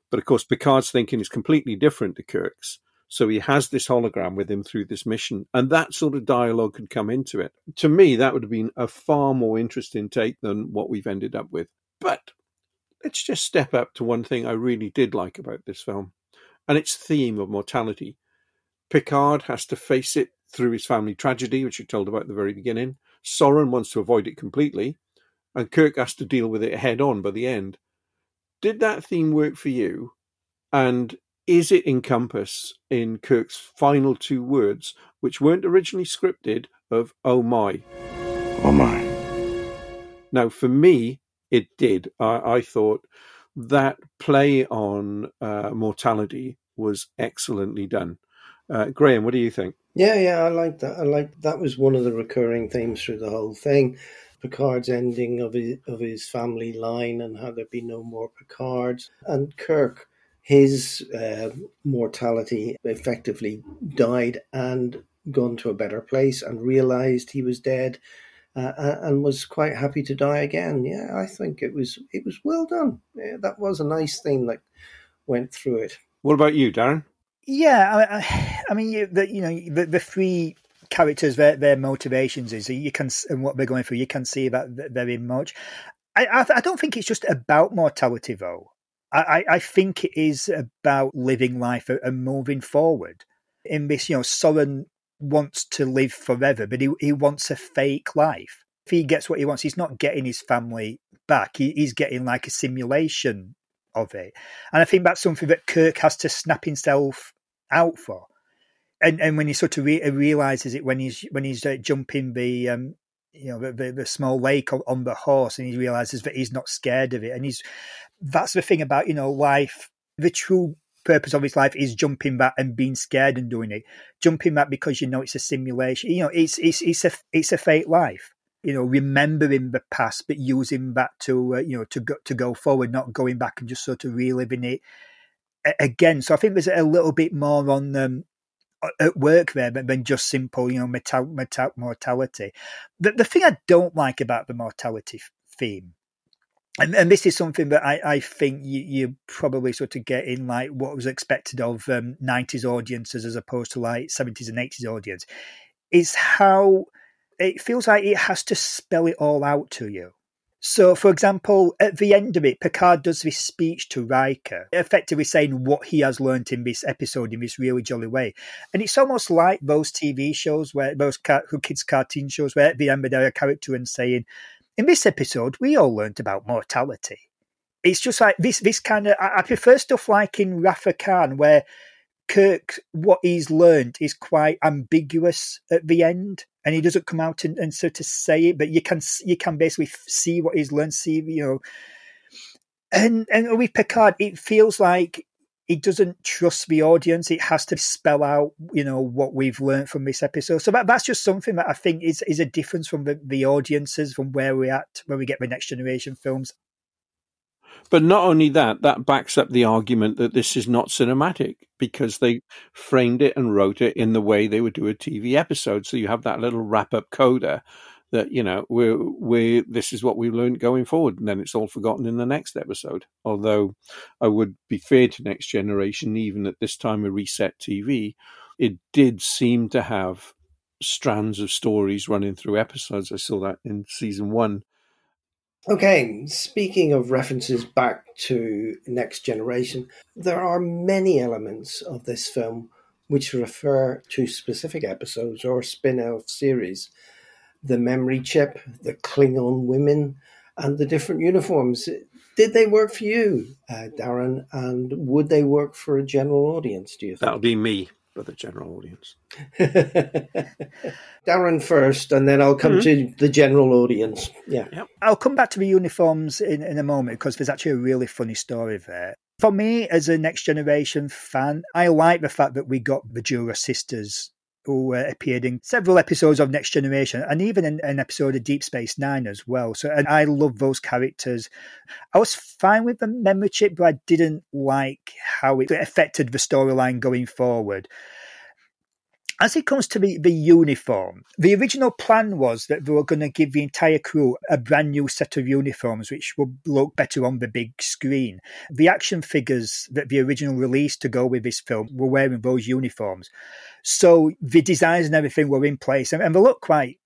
But of course, Picard's thinking is completely different to Kirk's. So he has this hologram with him through this mission, and that sort of dialogue could come into it. To me, that would have been a far more interesting take than what we've ended up with. But let's just step up to one thing I really did like about this film, and its theme of mortality. Picard has to face it through his family tragedy, which you told about at the very beginning. Soran wants to avoid it completely, and Kirk has to deal with it head on by the end. Did that theme work for you? And is it encompassed in Kirk's final two words, which weren't originally scripted, of "Oh my"? Oh my. Now, for me, it did. I, I thought that play on uh, mortality was excellently done. Uh, Graham, what do you think? Yeah, yeah, I like that. I like that was one of the recurring themes through the whole thing. Picard's ending of his of his family line and how there'd be no more Picards, and Kirk, his uh, mortality effectively died and gone to a better place and realized he was dead. Uh, and was quite happy to die again. Yeah, I think it was it was well done. Yeah, that was a nice thing that went through it. What about you, Darren? Yeah, I, I mean, you, the, you know, the, the three characters, their their motivations is you can and what they're going through. You can see that very much. I, I, I don't think it's just about mortality, though. I, I think it is about living life and moving forward. In this, you know, Soran wants to live forever, but he he wants a fake life. If he gets what he wants, he's not getting his family back. He, he's getting like a simulation of it. And I think that's something that Kirk has to snap himself out for. And and when he sort of re- realizes it when he's when he's uh, jumping the um, you know the, the, the small lake on, on, the horse, and he realizes that he's not scared of it, and he's that's the thing about you know life. The true purpose of his life is jumping back and being scared and doing it. Jumping back because you know it's a simulation. You know it's it's it's a it's a fake life. You know, remembering the past but using that to uh, you know to go to go forward, not going back and just sort of reliving it again. So I think there's a little bit more on um, at work there than just simple, you know, metal, metal, mortality. The, the thing I don't like about the mortality theme, and, and this is something that I, I think you, you probably sort of get in like what was expected of um, 90s audiences as opposed to like 70s and 80s audience, is how it feels like it has to spell it all out to you. So, for example, at the end of it, Picard does this speech to Riker, effectively saying what he has learned in this episode in this really jolly way. And it's almost like those TV shows where those car- kids' cartoon shows where at the end there a character and saying, "In this episode, we all learned about mortality." It's just like this. This kind of I, I prefer stuff like in of Khan where Kirk, what he's learned is quite ambiguous at the end, and he doesn't come out and, and sort of say it, but you can you can basically see what he's learned, see you know. And and with Picard, it feels like it doesn't trust the audience. It has to spell out, you know, what we've learned from this episode. So that, that's just something that I think is is a difference from the, the audiences from where we're at when we get the next generation films. But not only that, that backs up the argument that this is not cinematic because they framed it and wrote it in the way they would do a TV episode. So you have that little wrap up coda that you know we're, we this is what we learned going forward, and then it's all forgotten in the next episode. Although I would be fair to next generation, even at this time of reset TV, it did seem to have strands of stories running through episodes. I saw that in season one. Okay, speaking of references back to Next Generation, there are many elements of this film which refer to specific episodes or spin off series the memory chip, the Klingon women, and the different uniforms. Did they work for you, uh, Darren? And would they work for a general audience, do you think? That'll be me for the general audience. Darren first, and then I'll come mm-hmm. to the general audience. Yeah. Yep. I'll come back to the uniforms in, in a moment because there's actually a really funny story there. For me, as a next generation fan, I like the fact that we got the Duras sisters who uh, appeared in several episodes of Next Generation and even in an episode of Deep Space Nine as well. So, and I love those characters. I was fine with the memory chip, but I didn't like how it affected the storyline going forward. As it comes to the, the uniform, the original plan was that they were going to give the entire crew a brand new set of uniforms, which would look better on the big screen. The action figures that the original release to go with this film were wearing those uniforms. So the designs and everything were in place and, and they look quite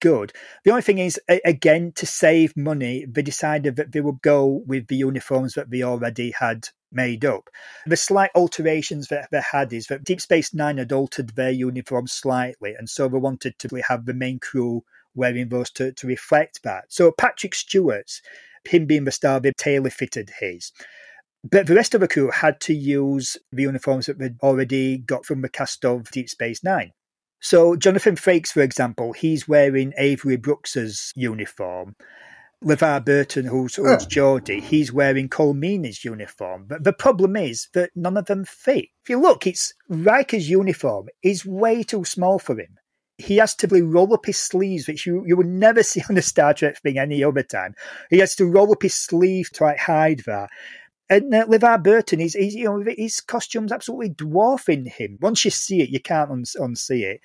good. The only thing is, again, to save money, they decided that they would go with the uniforms that they already had made up. The slight alterations that they had is that Deep Space Nine had altered their uniform slightly, and so they wanted to have the main crew wearing those to, to reflect that. So Patrick Stewart's, him being the star, they tailor fitted his. But the rest of the crew had to use the uniforms that they'd already got from the cast of Deep Space Nine. So Jonathan Frakes, for example, he's wearing Avery Brooks's uniform. LeVar Burton, who's, who's Geordi, he's wearing Colm Meaney's uniform. But the problem is that none of them fit. If you look, it's Riker's uniform is way too small for him. He has to roll up his sleeves, which you, you would never see on a Star Trek thing any other time. He has to roll up his sleeve to like, hide that. And uh, LeVar Burton, he's, he's, you know, his costume's absolutely dwarfing him. Once you see it, you can't unsee it.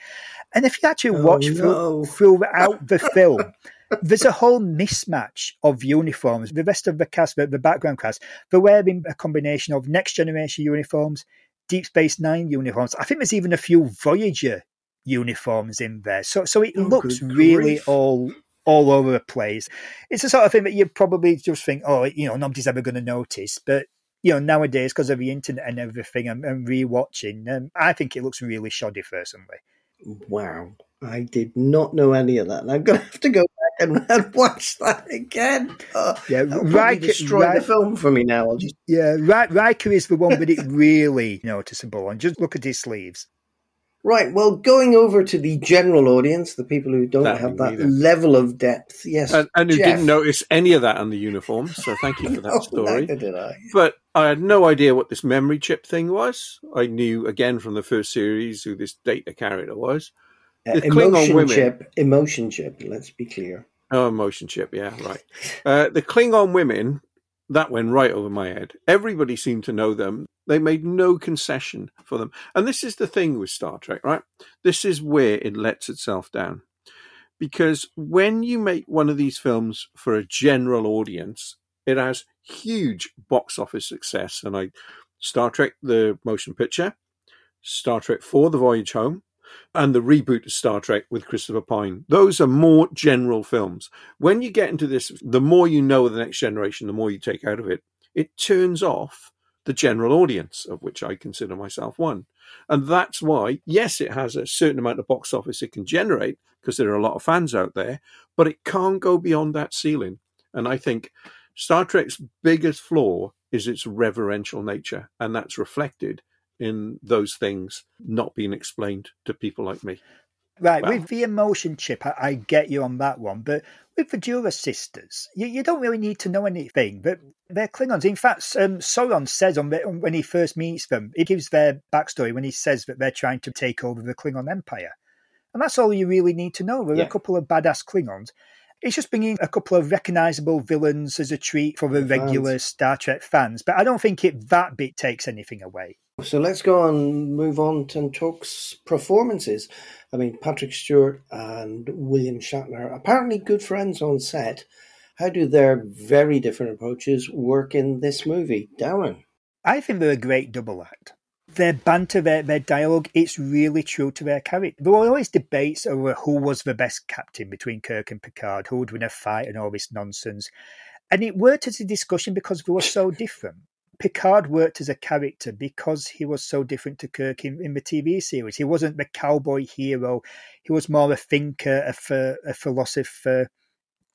And if you actually watch oh, no. through, throughout the film, there's a whole mismatch of uniforms. The rest of the cast, the, the background cast, they're wearing a combination of next generation uniforms, Deep Space Nine uniforms. I think there's even a few Voyager uniforms in there. So so it oh, looks really grief. all all over the place. It's the sort of thing that you probably just think, oh, you know, nobody's ever going to notice. But you know, nowadays because of the internet and everything, and, and rewatching, um, I think it looks really shoddy personally. Wow, I did not know any of that, and I'm going to have to go and, and watch that again. Oh, yeah, Riker destroy Riker, the film for me now. I'll just yeah, Riker is the one with it really noticeable, and just look at his sleeves. Right. Well, going over to the general audience, the people who don't that have that either. level of depth, yes, and, and who Jeff. didn't notice any of that on the uniforms. So thank you for that story. did I? But I had no idea what this memory chip thing was. I knew again from the first series who this data carrier was. Uh, emotion women, chip, emotion chip. Let's be clear. Oh, emotion chip. Yeah, right. Uh, the Klingon women that went right over my head. Everybody seemed to know them. They made no concession for them. And this is the thing with Star Trek, right? This is where it lets itself down. Because when you make one of these films for a general audience, it has huge box office success. And I, Star Trek, the motion picture, Star Trek 4, The Voyage Home, and the reboot of Star Trek with Christopher Pine. Those are more general films. When you get into this, the more you know of the next generation, the more you take out of it. It turns off the general audience, of which I consider myself one. And that's why, yes, it has a certain amount of box office it can generate because there are a lot of fans out there, but it can't go beyond that ceiling. And I think Star Trek's biggest flaw is its reverential nature, and that's reflected in those things not being explained to people like me. Right, with the emotion chip, I, I, get you on that one. But with the Duras sisters, you, you, don't really need to know anything. But they're Klingons. In fact, um, Soran says on the, when he first meets them, he gives their backstory when he says that they're trying to take over the Klingon Empire. And that's all you really need to know. There are yeah. a couple of badass Klingons. It's just bringing a couple of recognisable villains as a treat for the, the regular fans. Star Trek fans. But I don't think it that bit takes anything away. So let's go and move on and talk performances. I mean, Patrick Stewart and William Shatner, apparently good friends on set. How do their very different approaches work in this movie? Darren? I think they're a great double act their banter, their, their dialogue, it's really true to their character. There were always debates over who was the best captain between Kirk and Picard, who would win a fight and all this nonsense. And it worked as a discussion because they were so different. Picard worked as a character because he was so different to Kirk in, in the TV series. He wasn't the cowboy hero, he was more a thinker, a, a philosopher.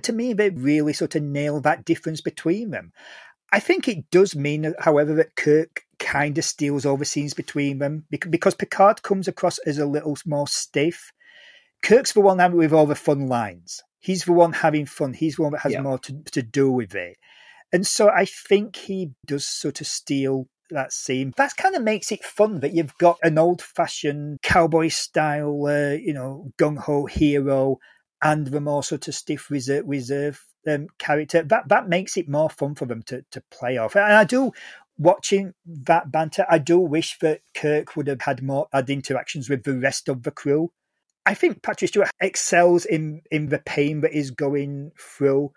To me, they really sort of nail that difference between them. I think it does mean, however, that Kirk kind of steals over scenes between them because Picard comes across as a little more stiff. Kirk's the one having with all the fun lines. He's the one having fun. He's the one that has yeah. more to, to do with it. And so I think he does sort of steal that scene. That kind of makes it fun that you've got an old fashioned cowboy style, uh, you know, gung ho hero and the more sort of stiff reserve, reserve um, character. That that makes it more fun for them to, to play off. And I do watching that banter, I do wish that Kirk would have had more had interactions with the rest of the crew. I think Patrick Stewart excels in in the pain that he's going through.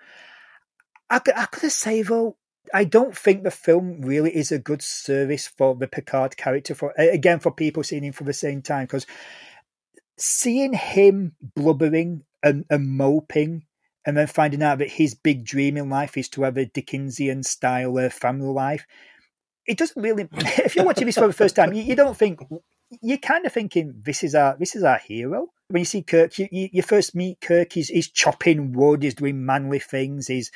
I, could, I gotta say though, I don't think the film really is a good service for the Picard character. For again, for people seeing him for the same time, because seeing him blubbering and, and moping and then finding out that his big dream in life is to have a Dickensian style uh, family life it doesn't really. If you're watching this for the first time, you, you, don't think you're kind of thinking this is our this is our hero. When you see Kirk, you, you, you first meet Kirk. He's, he's chopping wood. He's doing manly things. He's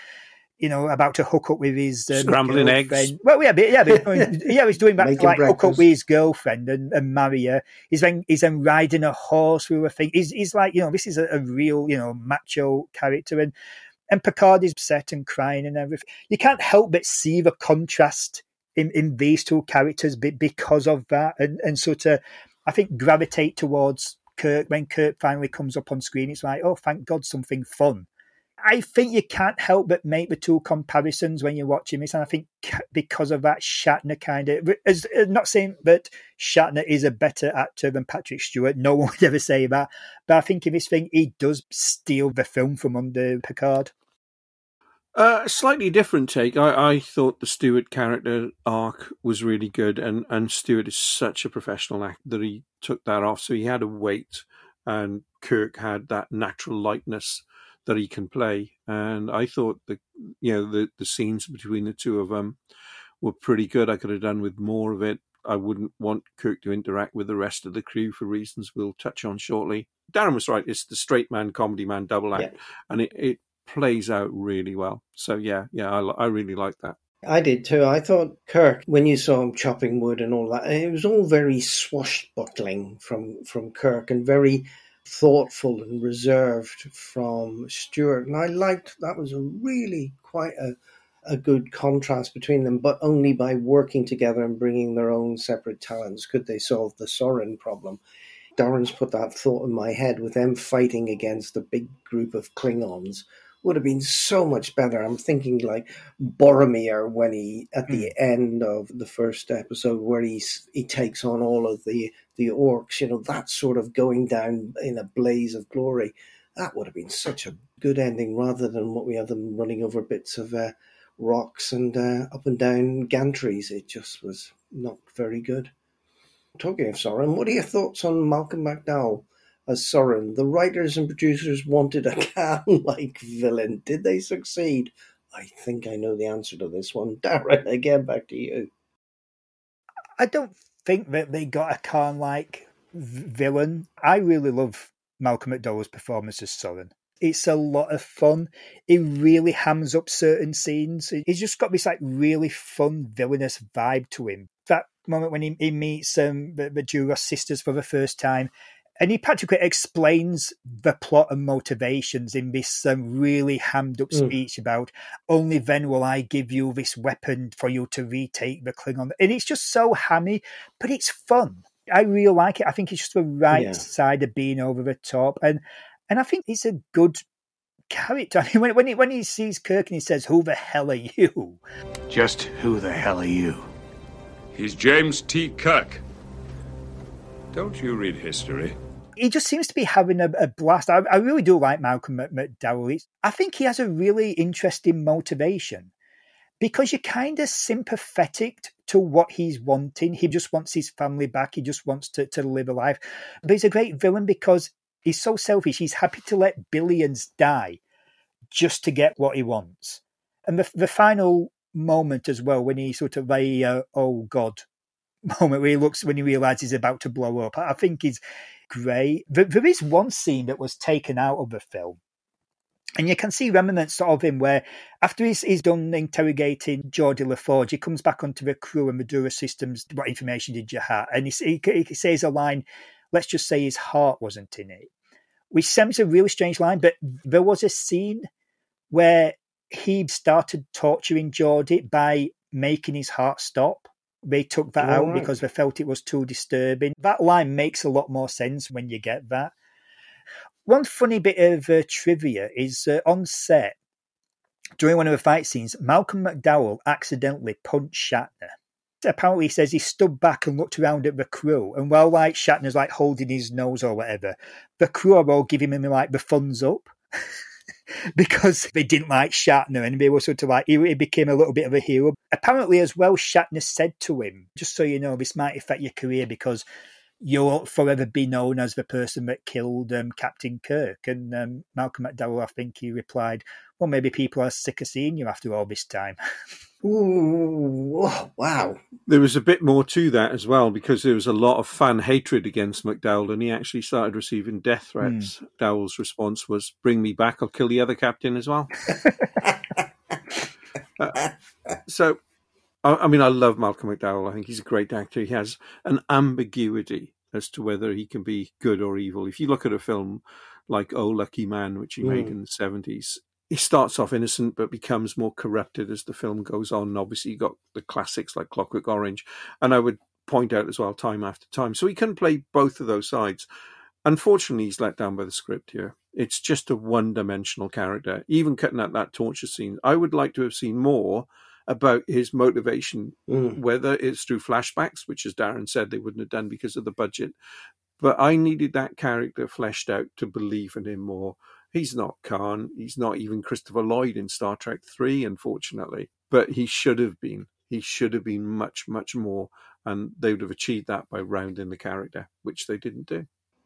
you know, about to hook up with his um, scrambling girlfriend. eggs. Well, yeah, but, yeah, but, yeah, he's doing that to like breakfast. hook up with his girlfriend and, and marry her. He's then he's then riding a horse through a thing. He's he's like you know, this is a, a real you know macho character, and and Picard is upset and crying and everything. You can't help but see the contrast in, in these two characters because of that, and and sort of I think gravitate towards Kirk when Kirk finally comes up on screen. It's like, oh, thank God, something fun. I think you can't help but make the two comparisons when you're watching this, and I think because of that, Shatner kind of is uh, not saying that Shatner is a better actor than Patrick Stewart. No one would ever say that, but I think in this thing he does steal the film from under Picard. Uh, a slightly different take. I, I thought the Stewart character arc was really good, and, and Stewart is such a professional actor that he took that off. So he had a weight, and Kirk had that natural lightness that he can play. And I thought the you know the the scenes between the two of them were pretty good. I could have done with more of it. I wouldn't want Kirk to interact with the rest of the crew for reasons we'll touch on shortly. Darren was right. It's the straight man, comedy man double act, yeah. and it, it plays out really well. So yeah, yeah, I, I really like that. I did too. I thought Kirk, when you saw him chopping wood and all that, it was all very swashbuckling from from Kirk and very thoughtful and reserved from Stewart. And I liked that was a really quite a a good contrast between them, but only by working together and bringing their own separate talents could they solve the Soran problem. Darren's put that thought in my head with them fighting against a big group of Klingons would have been so much better. I'm thinking like Boromir when he at the mm. end of the first episode where he's he takes on all of the the orcs. You know that sort of going down in a blaze of glory. That would have been such a good ending rather than what we have them running over bits of uh, rocks and uh, up and down gantries. It just was not very good. Talking of Soran, what are your thoughts on Malcolm McDowell? As Soran. The writers and producers wanted a Khan-like villain. Did they succeed? I think I know the answer to this one. Darren, again, back to you. I don't think that they got a Khan-like villain. I really love Malcolm McDowell's performance as Soran. It's a lot of fun. It really hams up certain scenes. He's just got this like really fun villainous vibe to him that moment when he, he meets um, the, the Duras sisters for the first time. And he practically explains the plot and motivations in this um, really hammed up Mm. speech about only then will I give you this weapon for you to retake the Klingon. And it's just so hammy, but it's fun. I really like it. I think it's just the right Yeah. side of being over the top. And and I think it's a good character. I mean, when, when, he, when he sees Kirk and he says, Who the hell are you? Just who the hell are you? He's James T. Kirk. Don't you read history? He just seems to be having a, a blast. I, I really do like Malcolm McDowell. He's- I think he has a really interesting motivation because you're kind of sympathetic to what he's wanting. He just wants his family back. He just wants to, to live a life. But he's a great villain because he's so selfish. He's happy to let billions die just to get what he wants. And the, the final moment as well, when he sort of uh, oh God, moment where he looks when he realizes he's about to blow up, I think is great. There, there is one scene that was taken out of the film. And you can see remnants of him where, after he's, he's done interrogating Geordi La Forge, he comes back onto the crew and the Duras sisters. What information did you have? And he, he, he says a line, let's just say his heart wasn't in it, which seems a really strange line. But there was a scene where he started torturing Geordi by making his heart stop. They took that out Right. because they felt it was too disturbing. That line makes a lot more sense when you get that. One funny bit of uh, trivia is uh, on set during one of the fight scenes, Malcolm McDowell accidentally punched Shatner. Apparently, he says he stood back and looked around at the crew, and while like Shatner's like holding his nose or whatever, the crew are all giving him like the thumbs up because they didn't like Shatner and they were sort of like he, he became a little bit of a hero. Apparently, as well, Shatner said to him, "Just so you know, this might affect your career because." You'll forever be known as the person that killed um, Captain Kirk. And um, Malcolm McDowell, I think he replied, Well, maybe people are sick of seeing you after all this time. Ooh, oh, wow. There was a bit more to that as well because there was a lot of fan hatred against McDowell, and he actually started receiving death threats. Dowell's response was, "Bring me back, I'll kill the other captain as well." Uh, so, I, I mean, I love Malcolm McDowell. I think he's a great actor. He has an ambiguity as to whether he can be good or evil. If you look at a film like Oh Lucky Man, which he made Mm. in the seventies, he starts off innocent but becomes more corrupted as the film goes on. Obviously, you got the classics like Clockwork Orange, and I would point out as well, time after time. So he can play both of those sides. Unfortunately, he's let down by the script here. It's just a one-dimensional character. Even cutting out that torture scene, I would like to have seen more about his motivation, Mm. whether it's through flashbacks, which, as Darren said, they wouldn't have done because of the budget. But I needed that character fleshed out to believe in him more. He's not Khan. He's not even Christopher Lloyd in Star Trek 3, unfortunately. But he should have been. He should have been much, much more. And they would have achieved that by rounding the character, which they didn't do.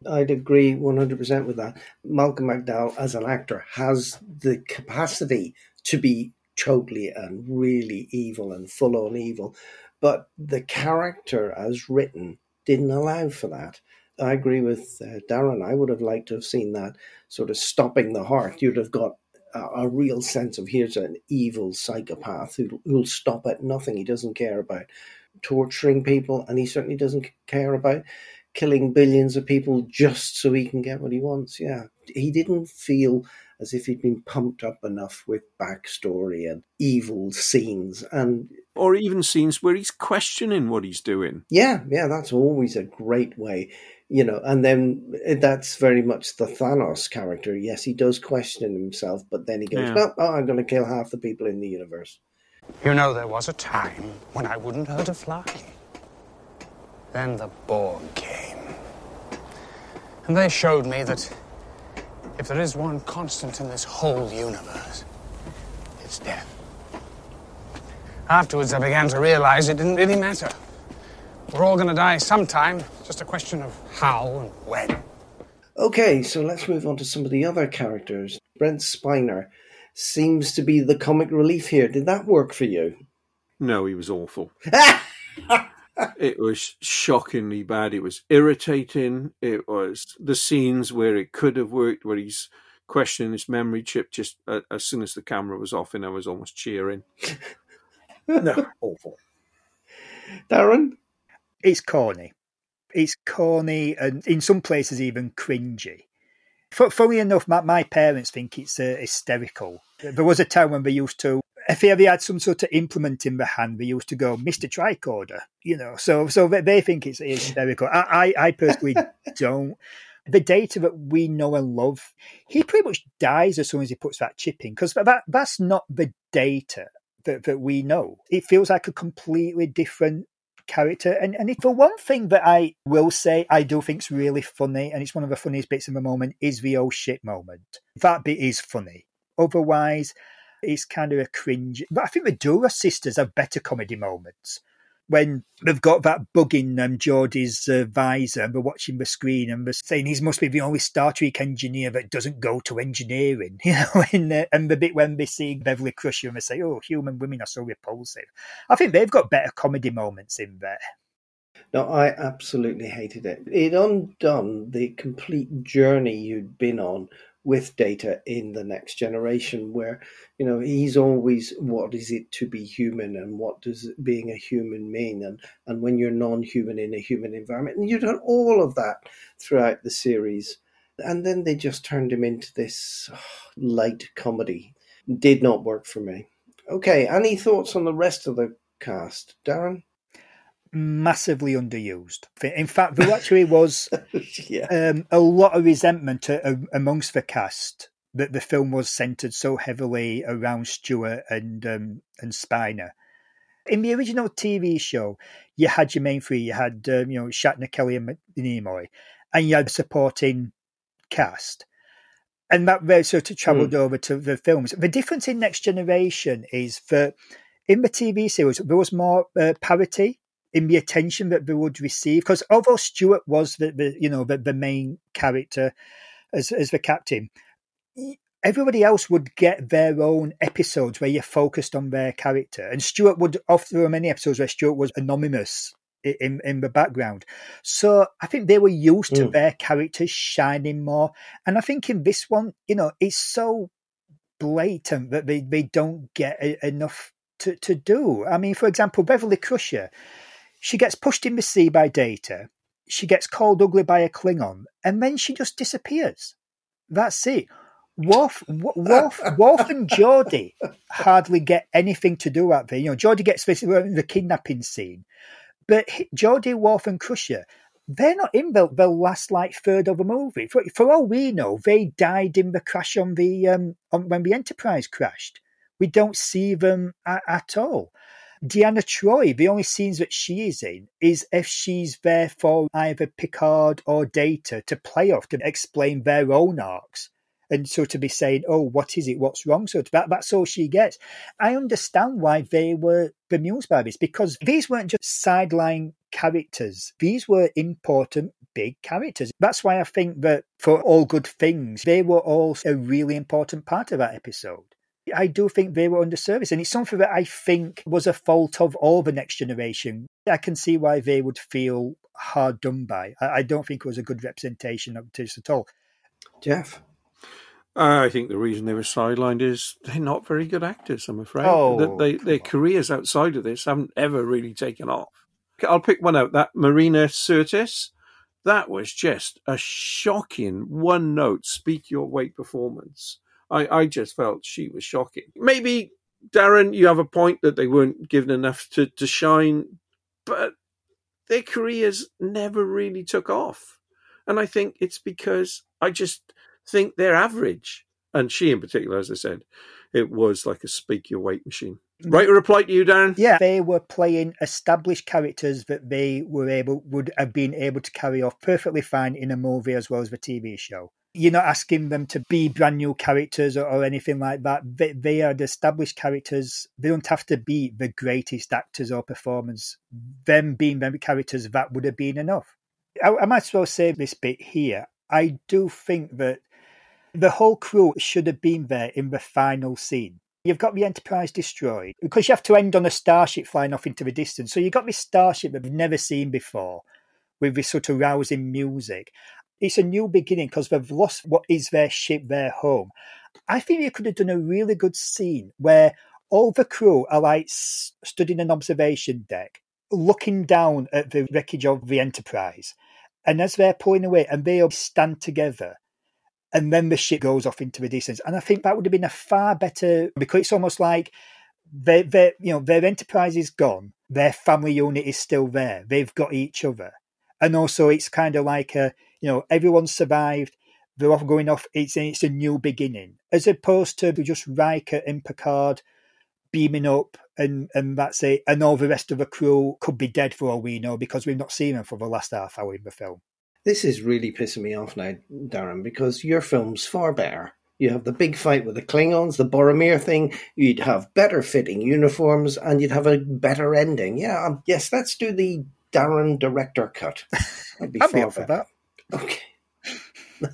I'd agree 100% with that. Malcolm McDowell, as an actor, has the capacity to be totally and really evil and full on evil, but the character as written didn't allow for that. I agree with uh, Darren. I would have liked to have seen that sort of stopping the heart. You'd have got a, a real sense of here's an evil psychopath who, who'll stop at nothing. He doesn't care about torturing people, and he certainly doesn't care about killing billions of people just so he can get what he wants. Yeah, he didn't feel as if he'd been pumped up enough with backstory and evil scenes. And Or even scenes where he's questioning what he's doing. yeah, yeah, that's always a great way, you know. And then that's very much the Thanos character. Yes, he does question himself, but then he goes, Yeah. "Well, oh, I'm going to kill half the people in the universe." You know, there was a time when I wouldn't hurt a fly. Then the Borg came. And they showed me that if there is one constant in this whole universe, it's death. Afterwards, I began to realize it didn't really matter. We're all going to die sometime, just a question of how and when. Okay, so let's move on to some of the other characters. Brent Spiner seems to be the comic relief here. Did that work for you? No, he was awful. it was shockingly bad. It was irritating. It was the scenes where it could have worked, where he's questioning his memory chip just uh, as soon as the camera was off, and I was almost cheering. no, awful. Darren? it's corny. It's corny and in some places even cringy. Funny enough, my, my parents think it's uh, hysterical. There was a time when they used to, if they ever had some sort of implement in the hand, they used to go, Mr. Tricorder, you know, so so they, think it's hysterical. I, I, I personally don't. The data that we know and love, he pretty much dies as soon as he puts that chip in because that, that's not the data that, that we know. It feels like a completely different character. And and for one thing that I will say I do think think's really funny, and it's one of the funniest bits of the moment, is the oh shit moment. That bit is funny. Otherwise, it's kind of a cringe. But I think the Duras sisters have better comedy moments when they've got that bug in um, Geordi's uh, visor and they're watching the screen and they're saying he must be the only Star Trek engineer that doesn't go to engineering, you know, and, uh, and the bit when they see Beverly Crusher and they say, oh, human women are so repulsive. I think they've got better comedy moments in there. No, I absolutely hated it. It undone the complete journey you'd been on with data in the next generation where you know he's always what is it to be human and what does being a human mean? And and when you're non-human in a human environment and you've done all of that throughout the series. And then they just turned him into this oh, light comedy. Did not work for me. Okay any thoughts on the rest of the cast? Darren massively underused. In fact, there actually was yeah. um, a lot of resentment uh, amongst the cast that the film was centered so heavily around Stewart and um, and Spiner. In the original TV show, you had your main three. You had um, you know Shatner, Kelley, and Nimoy, and you had supporting cast. And that sort of travelled mm. over to the films. The difference in Next Generation is that in the TV series there was more uh, parity in the attention that they would receive. Because although Stewart was the, the you know the, the main character as as the captain, everybody else would get their own episodes where you focused on their character, and Stewart would often there were many episodes where Stewart was anonymous in in the background. So I think they were used mm. to their characters shining more, and I think in this one, you know, it's so blatant that they, they don't get a, enough to, to do. I mean, for example, Beverly Crusher, she gets pushed in the sea by Data. She gets called ugly by a Klingon, and then she just disappears. That's it. Worf, Worf, Worf and Geordi hardly get anything to do out there. You know, Geordi gets this the kidnapping scene, but Geordi, Worf, and Crusher, they're not in the, the last like third of the movie. For, for all we know, they died in the crash on the um on, when the Enterprise crashed. We don't see them at, at all. Deanna Troi, the only scenes that she is in is if she's there for either Picard or Data to play off to explain their own arcs. And so to be saying, oh, what is it? What's wrong? So that, that's all she gets. I understand why they were bemused by this because these weren't just sideline characters. These were important, big characters. That's why I think that for all good things, they were all a really important part of that episode. I do think they were under service, and it's something that I think was a fault of all the next generation. I can see why they would feel hard done by. I, don't think it was a good representation of this at all. Jeff. Uh, I think the reason they were sidelined is they're not very good actors. I'm afraid. Oh, they, their careers outside of this haven't ever really taken off. I'll pick one out. That Marina Sirtis, that was just a shocking one note speak your weight performance. I, I just felt she was shocking. Maybe Darren, you have a point that they weren't given enough to, to shine, but their careers never really took off. And I think it's because I just think they're average. And she, in particular, as I said, it was like a speak your weight machine. Right, a reply to you, Darren. Yeah, they were playing established characters that they were able would have been able to carry off perfectly fine in a movie as well as the TV show. You're not asking them to be brand new characters or, or anything like that. They, they are the established characters. They don't have to be the greatest actors or performers. Them being them characters, that would have been enough. I, I might as well say this bit here. I do think that the whole crew should have been there in the final scene. You've got the Enterprise destroyed because you have to end on a starship flying off into the distance. So you've got this starship that we've never seen before with this sort of rousing music. It's a new beginning because they've lost what is their ship, their home. I think you could have done a really good scene where all the crew are like stood in an observation deck looking down at the wreckage of the Enterprise, and as they're pulling away, and they all stand together, and then the ship goes off into the distance. And I think that would have been a far better because it's almost like their, you know their enterprise is gone, their family unit is still there. They've got each other, and also it's kind of like a you know everyone's survived. They're off going off. It's it's a new beginning, as opposed to just Riker and Picard beaming up and and that's it. And all the rest of the crew could be dead for all we know because we've not seen them for the last half hour in the film. This is really pissing me off now, Darren, because your film's far better. You have the big fight with the Klingons, the Boromir thing. You'd have better fitting uniforms, and you'd have a better ending. Yeah, um, yes, let's do the Darren director cut. That'd be far for that. Okay.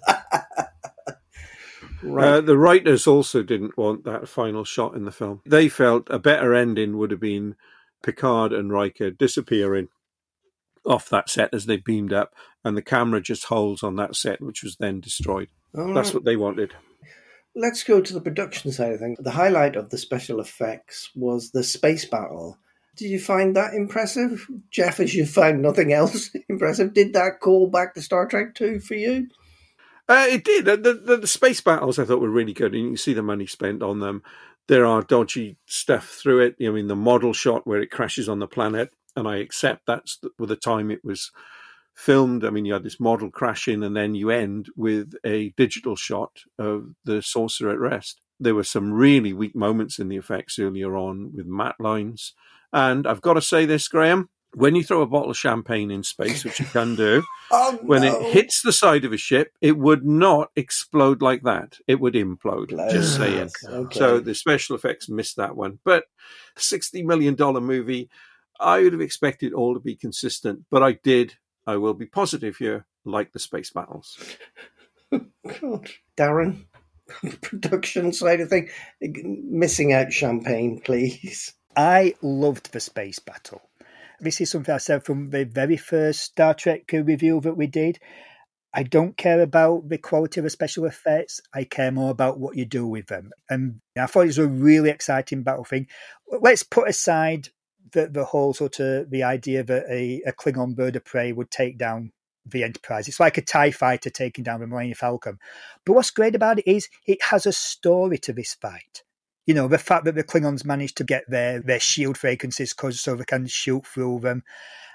Right. Uh, the writers also didn't want that final shot in the film. They felt a better ending would have been Picard and Riker disappearing off that set as they beamed up, and the camera just holds on that set, which was then destroyed. All That's right. what they wanted. Let's go to the production side of things. The highlight of the special effects was the space battle. Did you find that impressive? Jeff, as you found nothing else impressive, did that call back to Star Trek 2 for you? Uh, it did. The, the, the, space battles I thought were really good, and you can see the money spent on them. There are dodgy stuff through it. I mean, the model shot where it crashes on the planet, and I accept that's the, with the time it was filmed. I mean, you had this model crashing, and then you end with a digital shot of the saucer at rest. There were some really weak moments in the effects earlier on with matte lines. And I've got to say this, Graham, when you throw a bottle of champagne in space, which you can do, oh, when no. it hits the side of a ship, it would not explode like that. It would implode. Just saying. Okay. So the special effects missed that one. But $60 million movie, I would have expected all to be consistent, but I did. I will be positive here, like the space battles. God. Darren, production side of thing, missing out champagne, please. I loved the space battle this is something I said from the very first Star Trek review that we did. I don't care about the quality of the special effects. I care more about what you do with them. And I thought it was a really exciting battle thing. Let's put aside the, the whole sort of the idea that a, a Klingon bird of prey would take down the Enterprise. It's like a TIE fighter taking down the Millennium Falcon. But what's great about it is it has a story to this fight. You know, the fact that the Klingons managed to get their, their shield frequencies cause so they can shoot through them,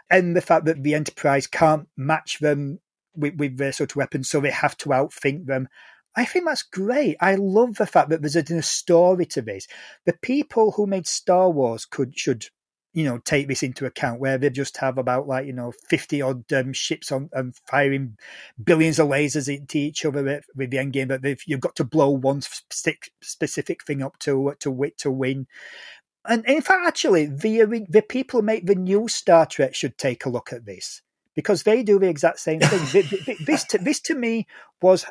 and the fact that the Enterprise can't match them with, with their sort of weapons, so they have to outthink them. I think that's great. I love the fact that there's a, a story to this. The people who made Star Wars could should you know take this into account where they just have about like you know 50 odd um, ships on and um, firing billions of lasers into each other with, with the end game but you've got to blow one specific thing up to to to win. And in fact actually the the people who make the new star trek should take a look at this because they do the exact same thing. This to, this to me was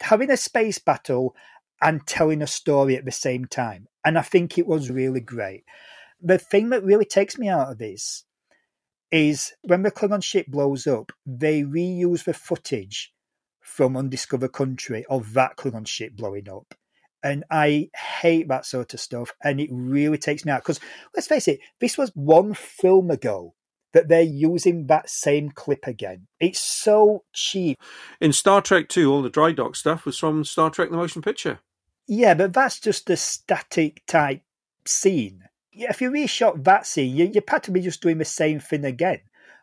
having a space battle and telling a story at the same time and i think it was really great the thing that really takes me out of this is when the Klingon ship blows up, they reuse the footage from Undiscovered Country of that Klingon ship blowing up. And I hate that sort of stuff. And it really takes me out. Because let's face it, this was one film ago that they're using that same clip again. It's so cheap. In Star Trek 2, all the dry dock stuff was from Star Trek the Motion Picture. Yeah, but that's just a static type scene if you reshot that scene, you, you're practically just doing the same thing again.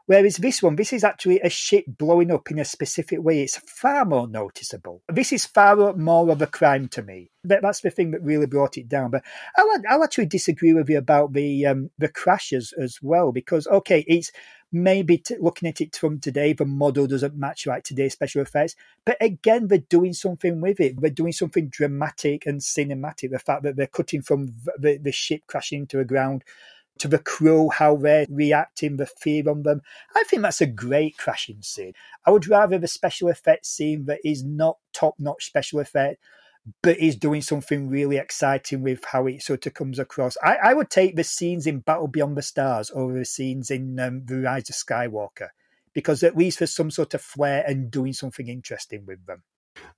Whereas this one, this is actually a ship blowing up in a specific way. It's far more noticeable. This is far more of a crime to me. But that's the thing that really brought it down. But I'll, I'll actually disagree with you about the um, the crashes as well, because okay, it's maybe t- looking at it from today, the model doesn't match right today's special effects. But again, they're doing something with it. They're doing something dramatic and cinematic. The fact that they're cutting from the, the ship crashing into the ground to the crew, how they're reacting, the fear on them. I think that's a great crashing scene. I would rather the special effects scene that is not top notch special effect but is doing something really exciting with how it sort of comes across. I, I would take the scenes in Battle Beyond the Stars over the scenes in um, The Rise of Skywalker because at least there's some sort of flair and doing something interesting with them.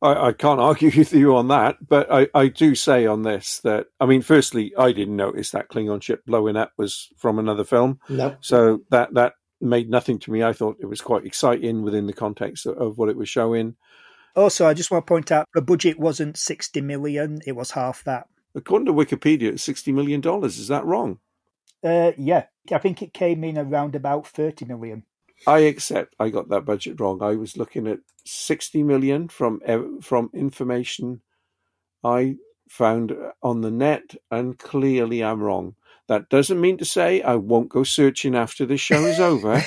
I, I, can't argue with you on that, but I, I, do say on this that I mean, firstly, I didn't notice that Klingon ship blowing up was from another film. No. So that that made nothing to me. I thought it was quite exciting within the context of, of what it was showing. Also, I just want to point out the budget wasn't sixty million; it was half that. According to Wikipedia, it's sixty million dollars. Is that wrong? Uh, yeah, I think it came in around about thirty million. I accept I got that budget wrong. I was looking at 60 million from from information I found on the net, and clearly I'm wrong. That doesn't mean to say I won't go searching after the show is over.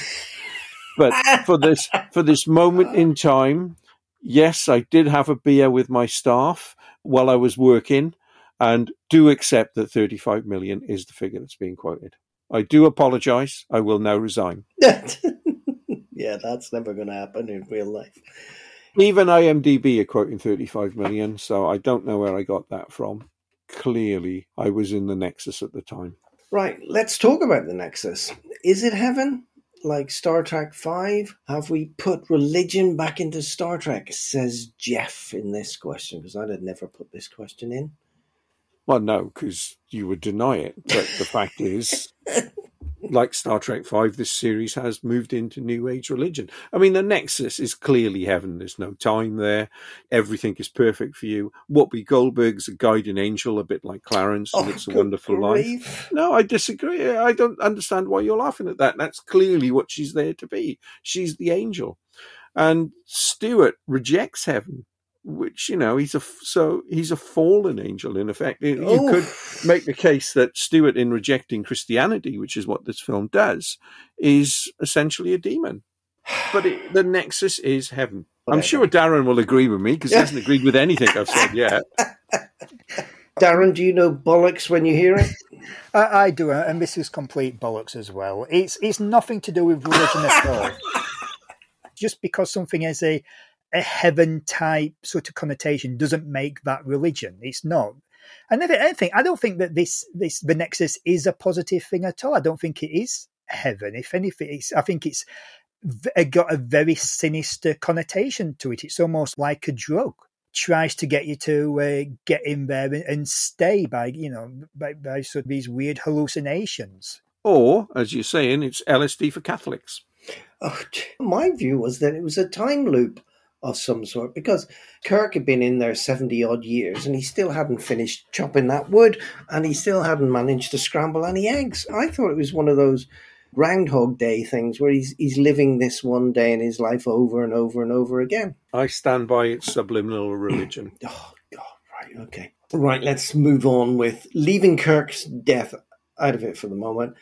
but for this for this moment in time, yes, I did have a beer with my staff while I was working, and do accept that 35 million is the figure that's being quoted. I do apologise. I will now resign. yeah, that's never going to happen in real life. Even IMDb are quoting 35 million, so I don't know where I got that from. Clearly, I was in the Nexus at the time. Right, let's talk about the Nexus. Is it heaven? Like Star Trek 5? Have we put religion back into Star Trek? Says Jeff in this question, because I'd have never put this question in. Well, no, because you would deny it. But the fact is, like Star Trek Five, this series has moved into New Age religion. I mean, the Nexus is clearly heaven. There's no time there. Everything is perfect for you. Whoopi Goldberg's a guardian angel, a bit like Clarence, and oh, it's a wonderful grief. life. No, I disagree. I don't understand why you're laughing at that. That's clearly what she's there to be. She's the angel. And Stewart rejects heaven which you know he's a so he's a fallen angel in effect. You oh. could make the case that Stewart, in rejecting Christianity, which is what this film does, is essentially a demon. But it, the nexus is heaven. Whatever. I'm sure Darren will agree with me because he hasn't agreed with anything I've said yet. Darren, do you know bollocks when you hear it? I, I do, and this is complete bollocks as well. It's it's nothing to do with religion at all. Just because something is a a heaven type sort of connotation doesn't make that religion. It's not. And if anything, I don't think that this this the Nexus is a positive thing at all. I don't think it is heaven. If anything, it's, I think it's got a very sinister connotation to it. It's almost like a drug. Tries to get you to uh, get in there and, and, stay by you know by, by sort of these weird hallucinations. Or, as you're saying, it's LSD for Catholics. Oh, my view was that it was a time loop of some sort because Kirk had been in there 70 odd years and he still hadn't finished chopping that wood and he still hadn't managed to scramble any eggs. I thought it was one of those Groundhog Day things where he's he's living this one day in his life over and over and over again. I stand by its subliminal religion. oh God, right, okay. Right, let's move on with leaving Kirk's death out of it for the moment.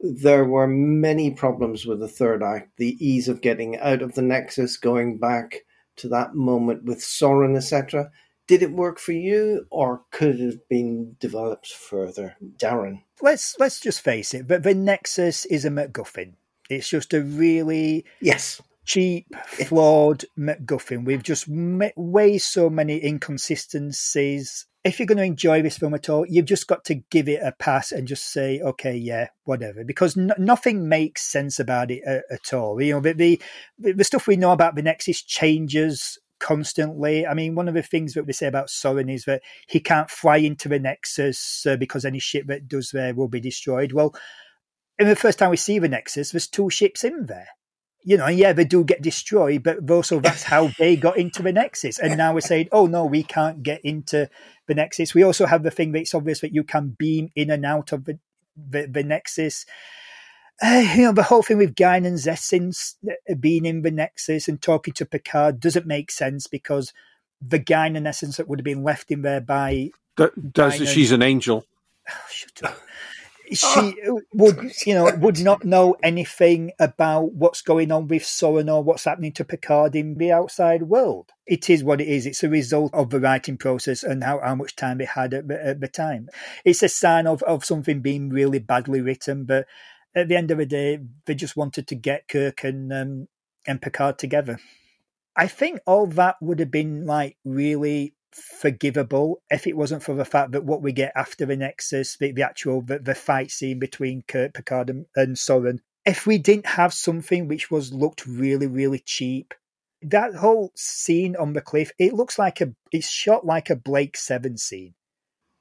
There were many problems with the third act, the ease of getting out of the Nexus, going back, to that moment with Soran, etc. Did it work for you, or could it have been developed further, Darren? Let's let's just face it. But the Nexus is a MacGuffin. It's just a really yes cheap, flawed MacGuffin We've just way so many inconsistencies if you're going to enjoy this film at all, you've just got to give it a pass and just say, okay, yeah, whatever, because nothing makes sense about it uh, at all. You know, the, the, the stuff we know about the Nexus changes constantly. I mean, one of the things that we say about Soran is that he can't fly into the Nexus uh, because any ship that does there will be destroyed. Well, in the first time we see the Nexus, there's two ships in there you know, yeah, they do get destroyed, but also that's how they got into the Nexus. And now we're saying, oh no, we can't get into the Nexus. We also have the thing that it's obvious that you can beam in and out of the the, the Nexus. Uh, you know, the whole thing with Guinan's essence uh, being in the Nexus and talking to Picard doesn't make sense because the Guinan essence that would have been left in there by does she's an angel. Oh, shut up she would, you know, would not know anything about what's going on with Soran or what's happening to Picard in the outside world. It is what it is. It's a result of the writing process and how, how much time they had at the, at the time. It's a sign of, of something being really badly written, but at the end of the day, they just wanted to get Kirk and um, and Picard together. I think all that would have been like really forgivable if it wasn't for the fact that what we get after the Nexus, the, the actual the, the, fight scene between Kirk Picard and, and Soran, if we didn't have something which was looked really really cheap, that whole scene on the cliff, it looks like a it's shot like a Blake Seven scene,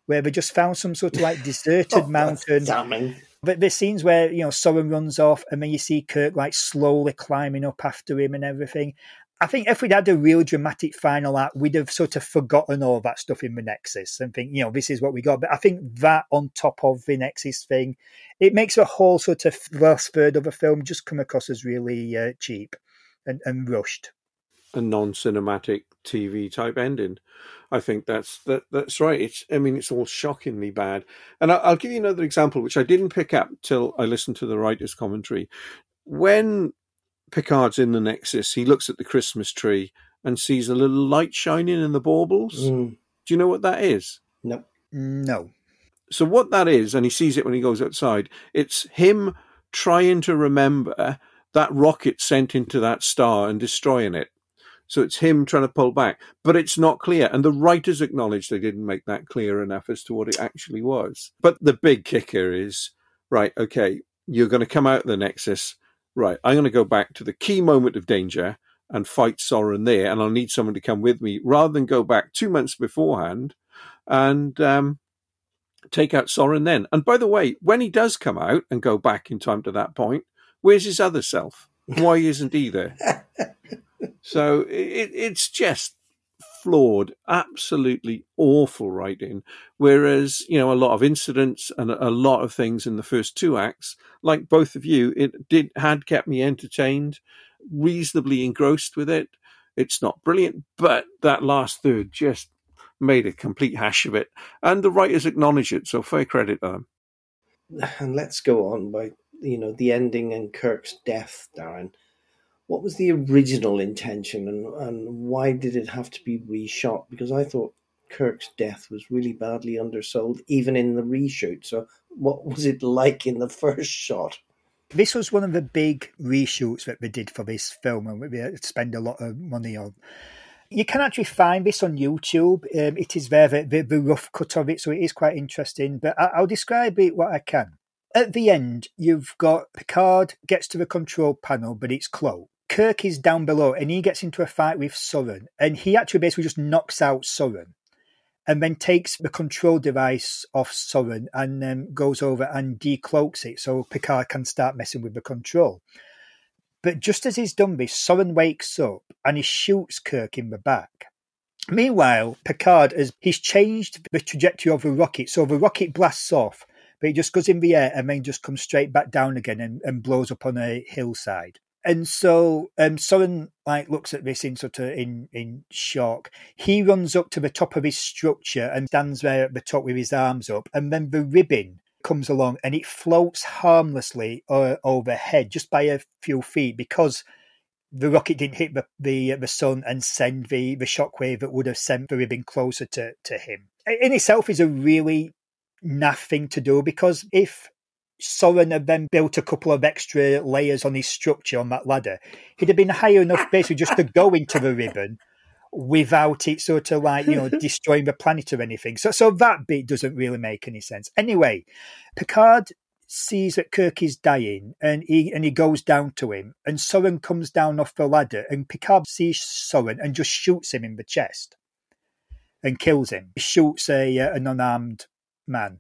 where they just found some sort of like deserted Oh, mountain. Damning. But the scenes where you know Soran runs off, and then you see Kirk like slowly climbing up after him and everything. I think if we'd had a real dramatic final act, we'd have sort of forgotten all that stuff in the Nexus and think, you know, this is what we got. But I think that on top of the Nexus thing, it makes the whole sort of last third of the film just come across as really uh, cheap and, and rushed. a non-cinematic TV type ending. I think that's that that's right. It's I mean it's all shockingly bad. And I, I'll give you another example which I didn't pick up till I listened to the writer's commentary. When Picard's in the Nexus, he looks at the Christmas tree and sees a little light shining in the baubles. Mm. Do you know what that is? No. No. So what that is, and he sees it when he goes outside, it's him trying to remember that rocket sent into that star and destroying it. So it's him trying to pull back, but it's not clear. And the writers acknowledge they didn't make that clear enough as to what it actually was. But the big kicker is right, okay, you're going to come out of the Nexus. Right, I'm going to go back to the key moment of danger and fight Soran there, and I'll need someone to come with me rather than go back two months beforehand and um, take out Soran then. And by the way, when he does come out and go back in time to that point, where's his other self? Why isn't he there? so it, it's just flawed, absolutely awful writing. Whereas, you know, a lot of incidents and a lot of things in the first two acts, like both of you, it did had kept me entertained, reasonably engrossed with it. It's not brilliant, but that last third just made a complete hash of it. And the writers acknowledge it, so fair credit to them. And let's go on by you know the ending and Kirk's death, Darren. What was the original intention, and and why did it have to be reshot? Because I thought Kirk's death was really badly undersold, even in the reshoot. So, what was it like in the first shot? This was one of the big reshoots that we did for this film, and we spend a lot of money on. You can actually find this on YouTube. Um, it is there, the, the, the rough cut of it, so it is quite interesting. But I, I'll describe it what I can. At the end, you've got Picard gets to the control panel, but it's closed. Kirk is down below, and he gets into a fight with Soran, and he actually basically just knocks out Soran and then takes the control device off Soran and um, goes over and decloaks it so Picard can start messing with the control. But just as he's done this, Soran wakes up and he shoots Kirk in the back. Meanwhile, Picard has he's changed the trajectory of the rocket, so the rocket blasts off, but it just goes in the air and then just comes straight back down again and, and blows up on a hillside. And so um, Soran like looks at this in sort of in in shock. He runs up to the top of his structure and stands there at the top with his arms up, and then the ribbon comes along and it floats harmlessly uh, overhead just by a few feet because the rocket didn't hit the, the the sun and send the the shockwave that would have sent the ribbon closer to to him. In itself is a really naff thing to do because if Soran had then built a couple of extra layers on his structure on that ladder, he'd have been high enough basically just to go into the ribbon without it sort of like, you know, destroying the planet or anything. So so that bit doesn't really make any sense. Anyway, Picard sees that Kirk is dying and he and he goes down to him and Soran comes down off the ladder and Picard sees Soran and just shoots him in the chest and kills him. He shoots a uh, an unarmed man.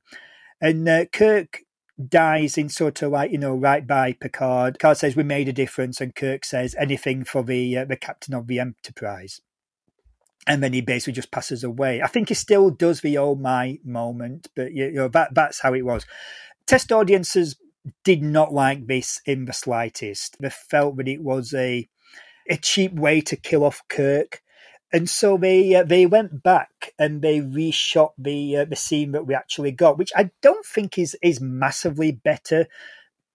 And uh, Kirk dies in sort of like you know right by Picard. Picard says we made a difference, and Kirk says anything for the uh, the captain of the Enterprise. And then he basically just passes away. I think he still does the "oh my" moment, but you know that that's how it was. Test audiences did not like this in the slightest. They felt that it was a a cheap way to kill off Kirk and so they uh, they went back and they reshot the uh, the scene that we actually got, which I don't think is is massively better.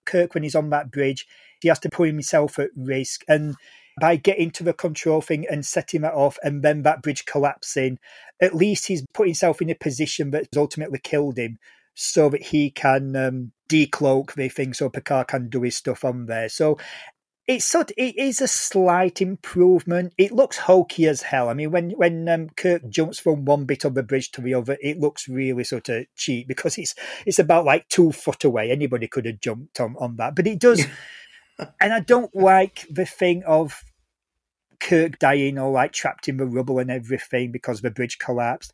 Kirk, when he's on that bridge, he has to put himself at risk, and by getting to the control thing and setting that off, and then that bridge collapsing, at least he's put himself in a position that's ultimately killed him, so that he can um, decloak the thing, so Picard can do his stuff on there. So it's sort it is a slight improvement. It looks hokey as hell. I mean, when when um, Kirk jumps from one bit of the bridge to the other, it looks really sort of cheap because it's it's about like two foot away. Anybody could have jumped on on that, but it does. and I don't like the thing of Kirk dying or like trapped in the rubble and everything because the bridge collapsed.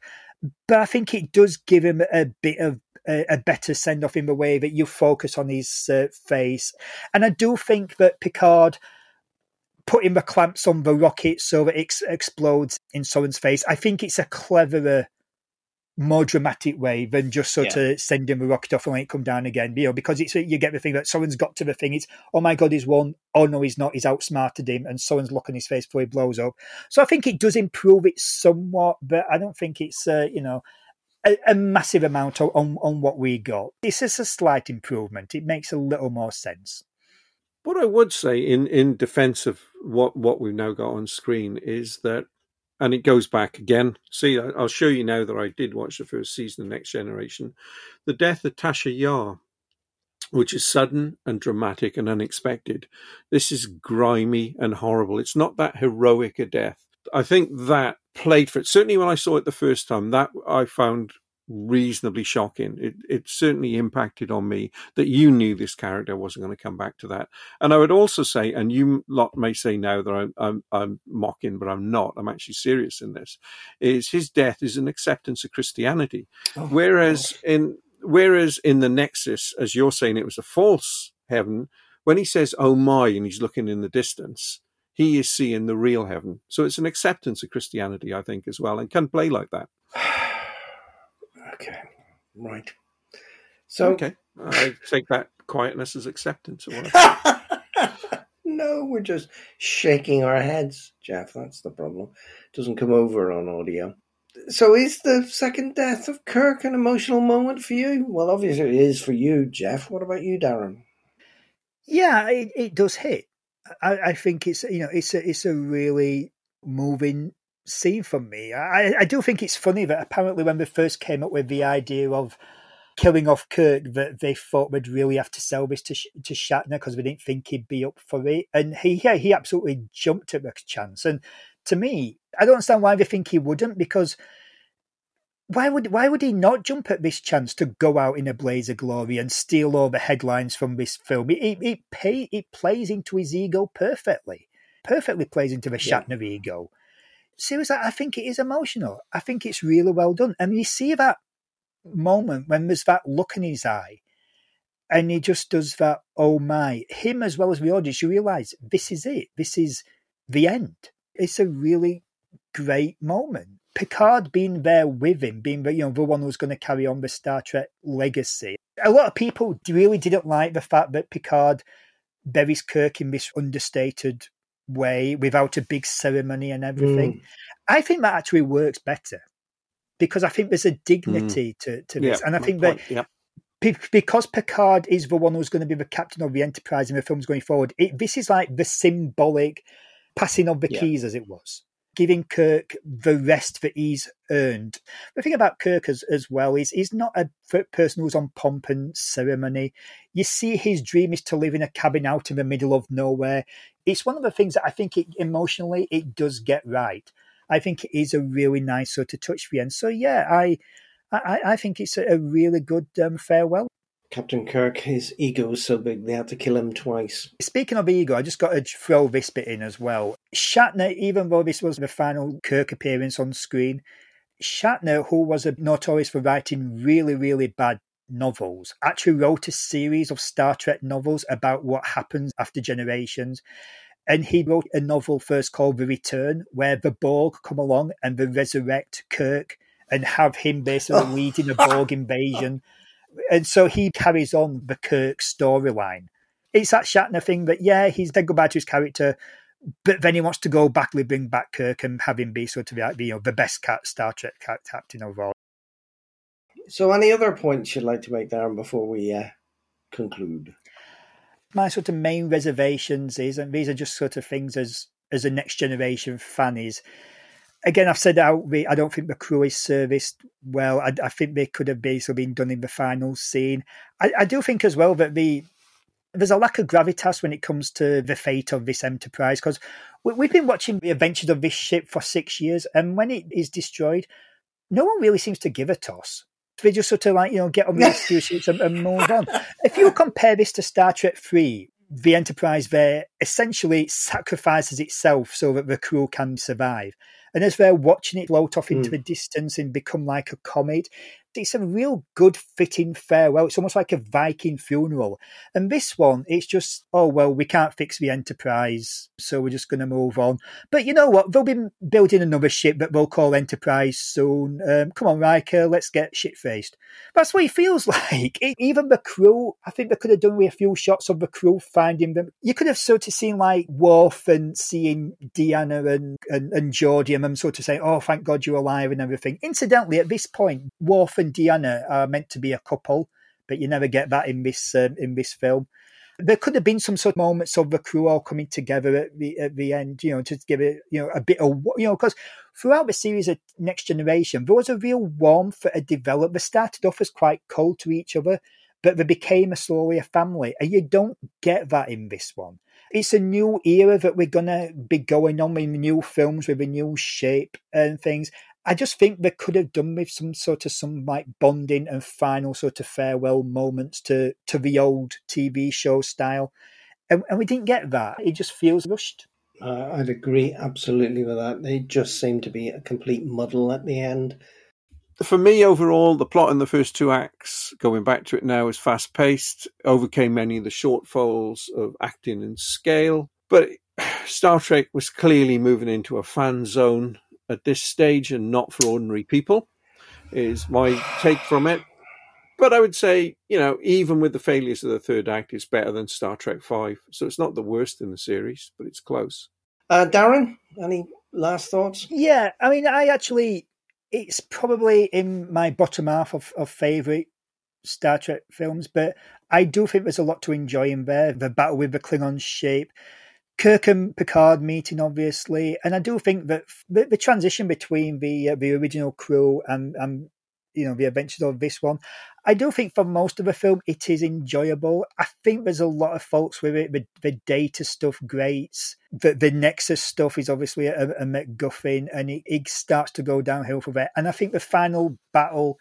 But I think it does give him a bit of a, a better send off in the way that you focus on his uh, face. And I do think that Picard putting the clamps on the rocket so that it ex- explodes in Soran's face, I think it's a cleverer more dramatic way than just sort yeah. of sending the rocket off and let it come down again. You know, because it's you get the thing that someone's got to the thing. It's oh my god, he's won. Oh no, he's not. He's outsmarted him, and someone's looking his face before he blows up. So I think it does improve it somewhat, but I don't think it's uh, you know. A, a massive amount on, on what we got. This is a slight improvement. It makes a little more sense. What I would say in, in defense of what, what we've now got on screen is that and it goes back again. See, I'll show you now that I did watch the first season of Next Generation. The death of Tasha Yar, which is sudden and dramatic and unexpected. This is grimy and horrible. It's not that heroic a death. I think that played for it. Certainly when I saw it the first time, that I found reasonably shocking. It it certainly impacted on me that you knew this character wasn't going to come back to that. And I would also say, and you lot may say now that I'm I'm, I'm mocking, but I'm not. I'm actually serious in this. Is his death is an acceptance of Christianity, oh, whereas in whereas in the Nexus, as you're saying, it was a false heaven. When he says "Oh my" and he's looking in the distance, he is seeing the real heaven. So it's an acceptance of Christianity, I think, as well, and can play like that. Okay, right. So okay, I take that quietness as acceptance. Or no, we're just shaking our heads, Jeff. That's the problem. It doesn't come over on audio. So, is the second death of Kirk an emotional moment for you? Well, obviously it is for you, Jeff. What about you, Darren? Yeah, it, it does hit. I, I think it's you know it's a it's a really moving scene for me. I, I do think it's funny that apparently when they first came up with the idea of killing off Kirk, that they thought we'd really have to sell this to to Shatner because we didn't think he'd be up for it, and he yeah he absolutely jumped at the chance. And to me, I don't understand why they think he wouldn't because. Why would why would he not jump at this chance to go out in a blaze of glory and steal all the headlines from this film? It it, it, pay, it plays into his ego perfectly, perfectly plays into the Shatner yeah. ego seriously, I think it is emotional. I think it's really well done. And you see that moment when there's that look in his eye and he just does that, oh my, him as well as the audience, you realise this is it. This is the end. It's a really great moment. Picard being there with him, being the, you know the one who's going to carry on the Star Trek legacy. A lot of people really didn't like the fact that Picard buries Kirk in this understated way without a big ceremony and everything. Mm. I think that actually works better because I think there's a dignity mm. to, to this. Yeah, and I think point. that yeah. because Picard is the one who's going to be the captain of the Enterprise in the films going forward, it, this is like the symbolic passing of the yeah. keys as it was giving Kirk the rest that he's earned. The thing about Kirk as, as well is he's not a person who's on pomp and ceremony. You see, his dream is to live in a cabin out in the middle of nowhere. It's one of the things that I think it, emotionally it does get right. I think it is a really nice sort of touch for you. And so, yeah, I, I, I think it's a, a really good um, farewell. Captain Kirk, his ego was so big they had to kill him twice. Speaking of ego, I just got to throw this bit in as well. Shatner, even though this was the final Kirk appearance on screen, Shatner, who was notorious for writing really, really bad novels, actually wrote a series of Star Trek novels about what happens after generations. And he wrote a novel first called The Return, where the Borg come along and they resurrect Kirk and have him basically leading a Borg invasion and so he carries on the Kirk storyline. It's that Shatner thing that yeah, he's then go back to his character, but then he wants to go back, bring back Kirk and have him be sort of like you know the best cat Star Trek captain overall. So, any other points you'd like to make, Darren, before we uh, conclude? My sort of main reservations is, and these are just sort of things as as a next generation fan is again, I've said out. I don't think the crew is serviced well. I, I think they could have basically been done in the final scene. I, I, do think as well that the there's a lack of gravitas when it comes to the fate of this enterprise because we, have been watching the adventures of this ship for six years, and when it is destroyed, no one really seems to give a toss. They just sort of like you know get on the rescue ships and, and move on. If you compare this to Star Trek Three, the Enterprise there essentially sacrifices itself so that the crew can survive. And as they're watching it float off into Mm. the distance and become like a comet, it's a real good fitting farewell. It's almost like a Viking funeral. And this one, it's just, oh, well, we can't fix the Enterprise, so we're just going to move on. But you know what? They'll be building another ship that they'll call Enterprise soon. Um, come on, Riker, let's get shit faced. That's what it feels like. It, even the crew, I think they could have done with a few shots of the crew finding them. You could have sort of seen like Worf and seeing Deanna and, and, and Geordi and them sort of saying, oh, thank God you're alive and everything. Incidentally, at this point, Worf and Deanna are meant to be a couple, but you never get that in this um, in this film. There could have been some sort of moments of the crew all coming together at the at the end, you know, to give it, you know, a bit of, you know, because throughout the series of Next Generation, there was a real warmth that had developed. They started off as quite cold to each other, but they became a slowly a family, and you don't get that in this one. It's a new era that we're gonna be going on with new films with a new shape and things. I just think they could have done with some sort of some like bonding and final sort of farewell moments to to the old TV show style, and, and we didn't get that. It just feels rushed. Uh, I'd agree absolutely with that. They just seem to be a complete muddle at the end. For me, overall, the plot in the first two acts, going back to it now, is fast paced, overcame many of the shortfalls of acting and scale. But Star Trek was clearly moving into a fan zone at this stage and not for ordinary people, is my take from it. But I would say, you know, even with the failures of the third act, it's better than Star Trek Five. So it's not the worst in the series, but it's close. Uh, Darren, any last thoughts? Yeah, I mean, I actually, it's probably in my bottom half of, of favourite Star Trek films, but I do think there's a lot to enjoy in there. The battle with the Klingon shape, Kirk and Picard meeting, obviously, and I do think that the, the transition between the uh, the original crew and and you know the adventures of this one, I do think for most of the film it is enjoyable. I think there's a lot of faults with it. The, the data stuff grates. The the Nexus stuff is obviously a, a MacGuffin, and it, it starts to go downhill from there. And I think the final battle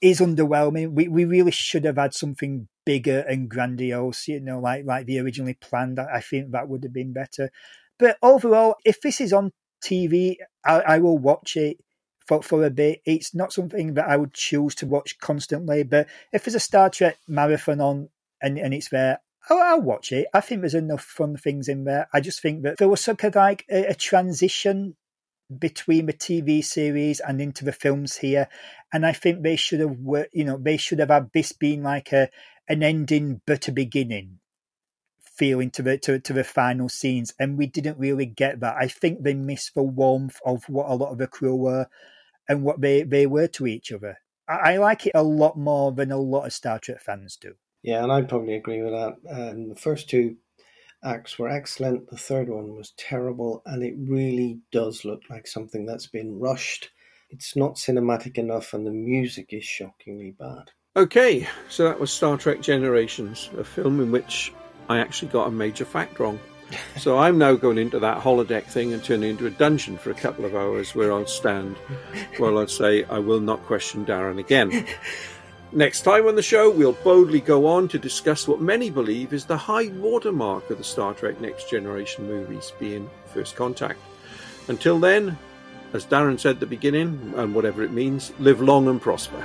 is underwhelming. We we really should have had something bigger and grandiose, you know, like like the originally planned. I think that would have been better. But overall, if this is on TV, I, I will watch it for for a bit. It's not something that I would choose to watch constantly. But if there's a Star Trek marathon on and and it's there. I'll, I'll watch it. I think there's enough fun things in there. I just think that there was sort of like a, a transition between the TV series and into the films here, and I think they should have, you know, they should have had this being like a an ending but a beginning feeling to the to, to the final scenes, and we didn't really get that. I think they missed the warmth of what a lot of the crew were and what they they were to each other. I, I like it a lot more than a lot of Star Trek fans do. Yeah, and I'd probably agree with that. Um, the first two acts were excellent. The third one was terrible, and it really does look like something that's been rushed. It's not cinematic enough, and the music is shockingly bad. Okay, so that was Star Trek Generations, a film in which I actually got a major fact wrong. So I'm now going into that holodeck thing and turning into a dungeon for a couple of hours where I'll stand while I say I will not question Darren again. Next time on the show, we'll boldly go on to discuss what many believe is the high watermark of the Star Trek Next Generation movies, being First Contact. Until then, as Darren said at the beginning, and whatever it means, live long and prosper.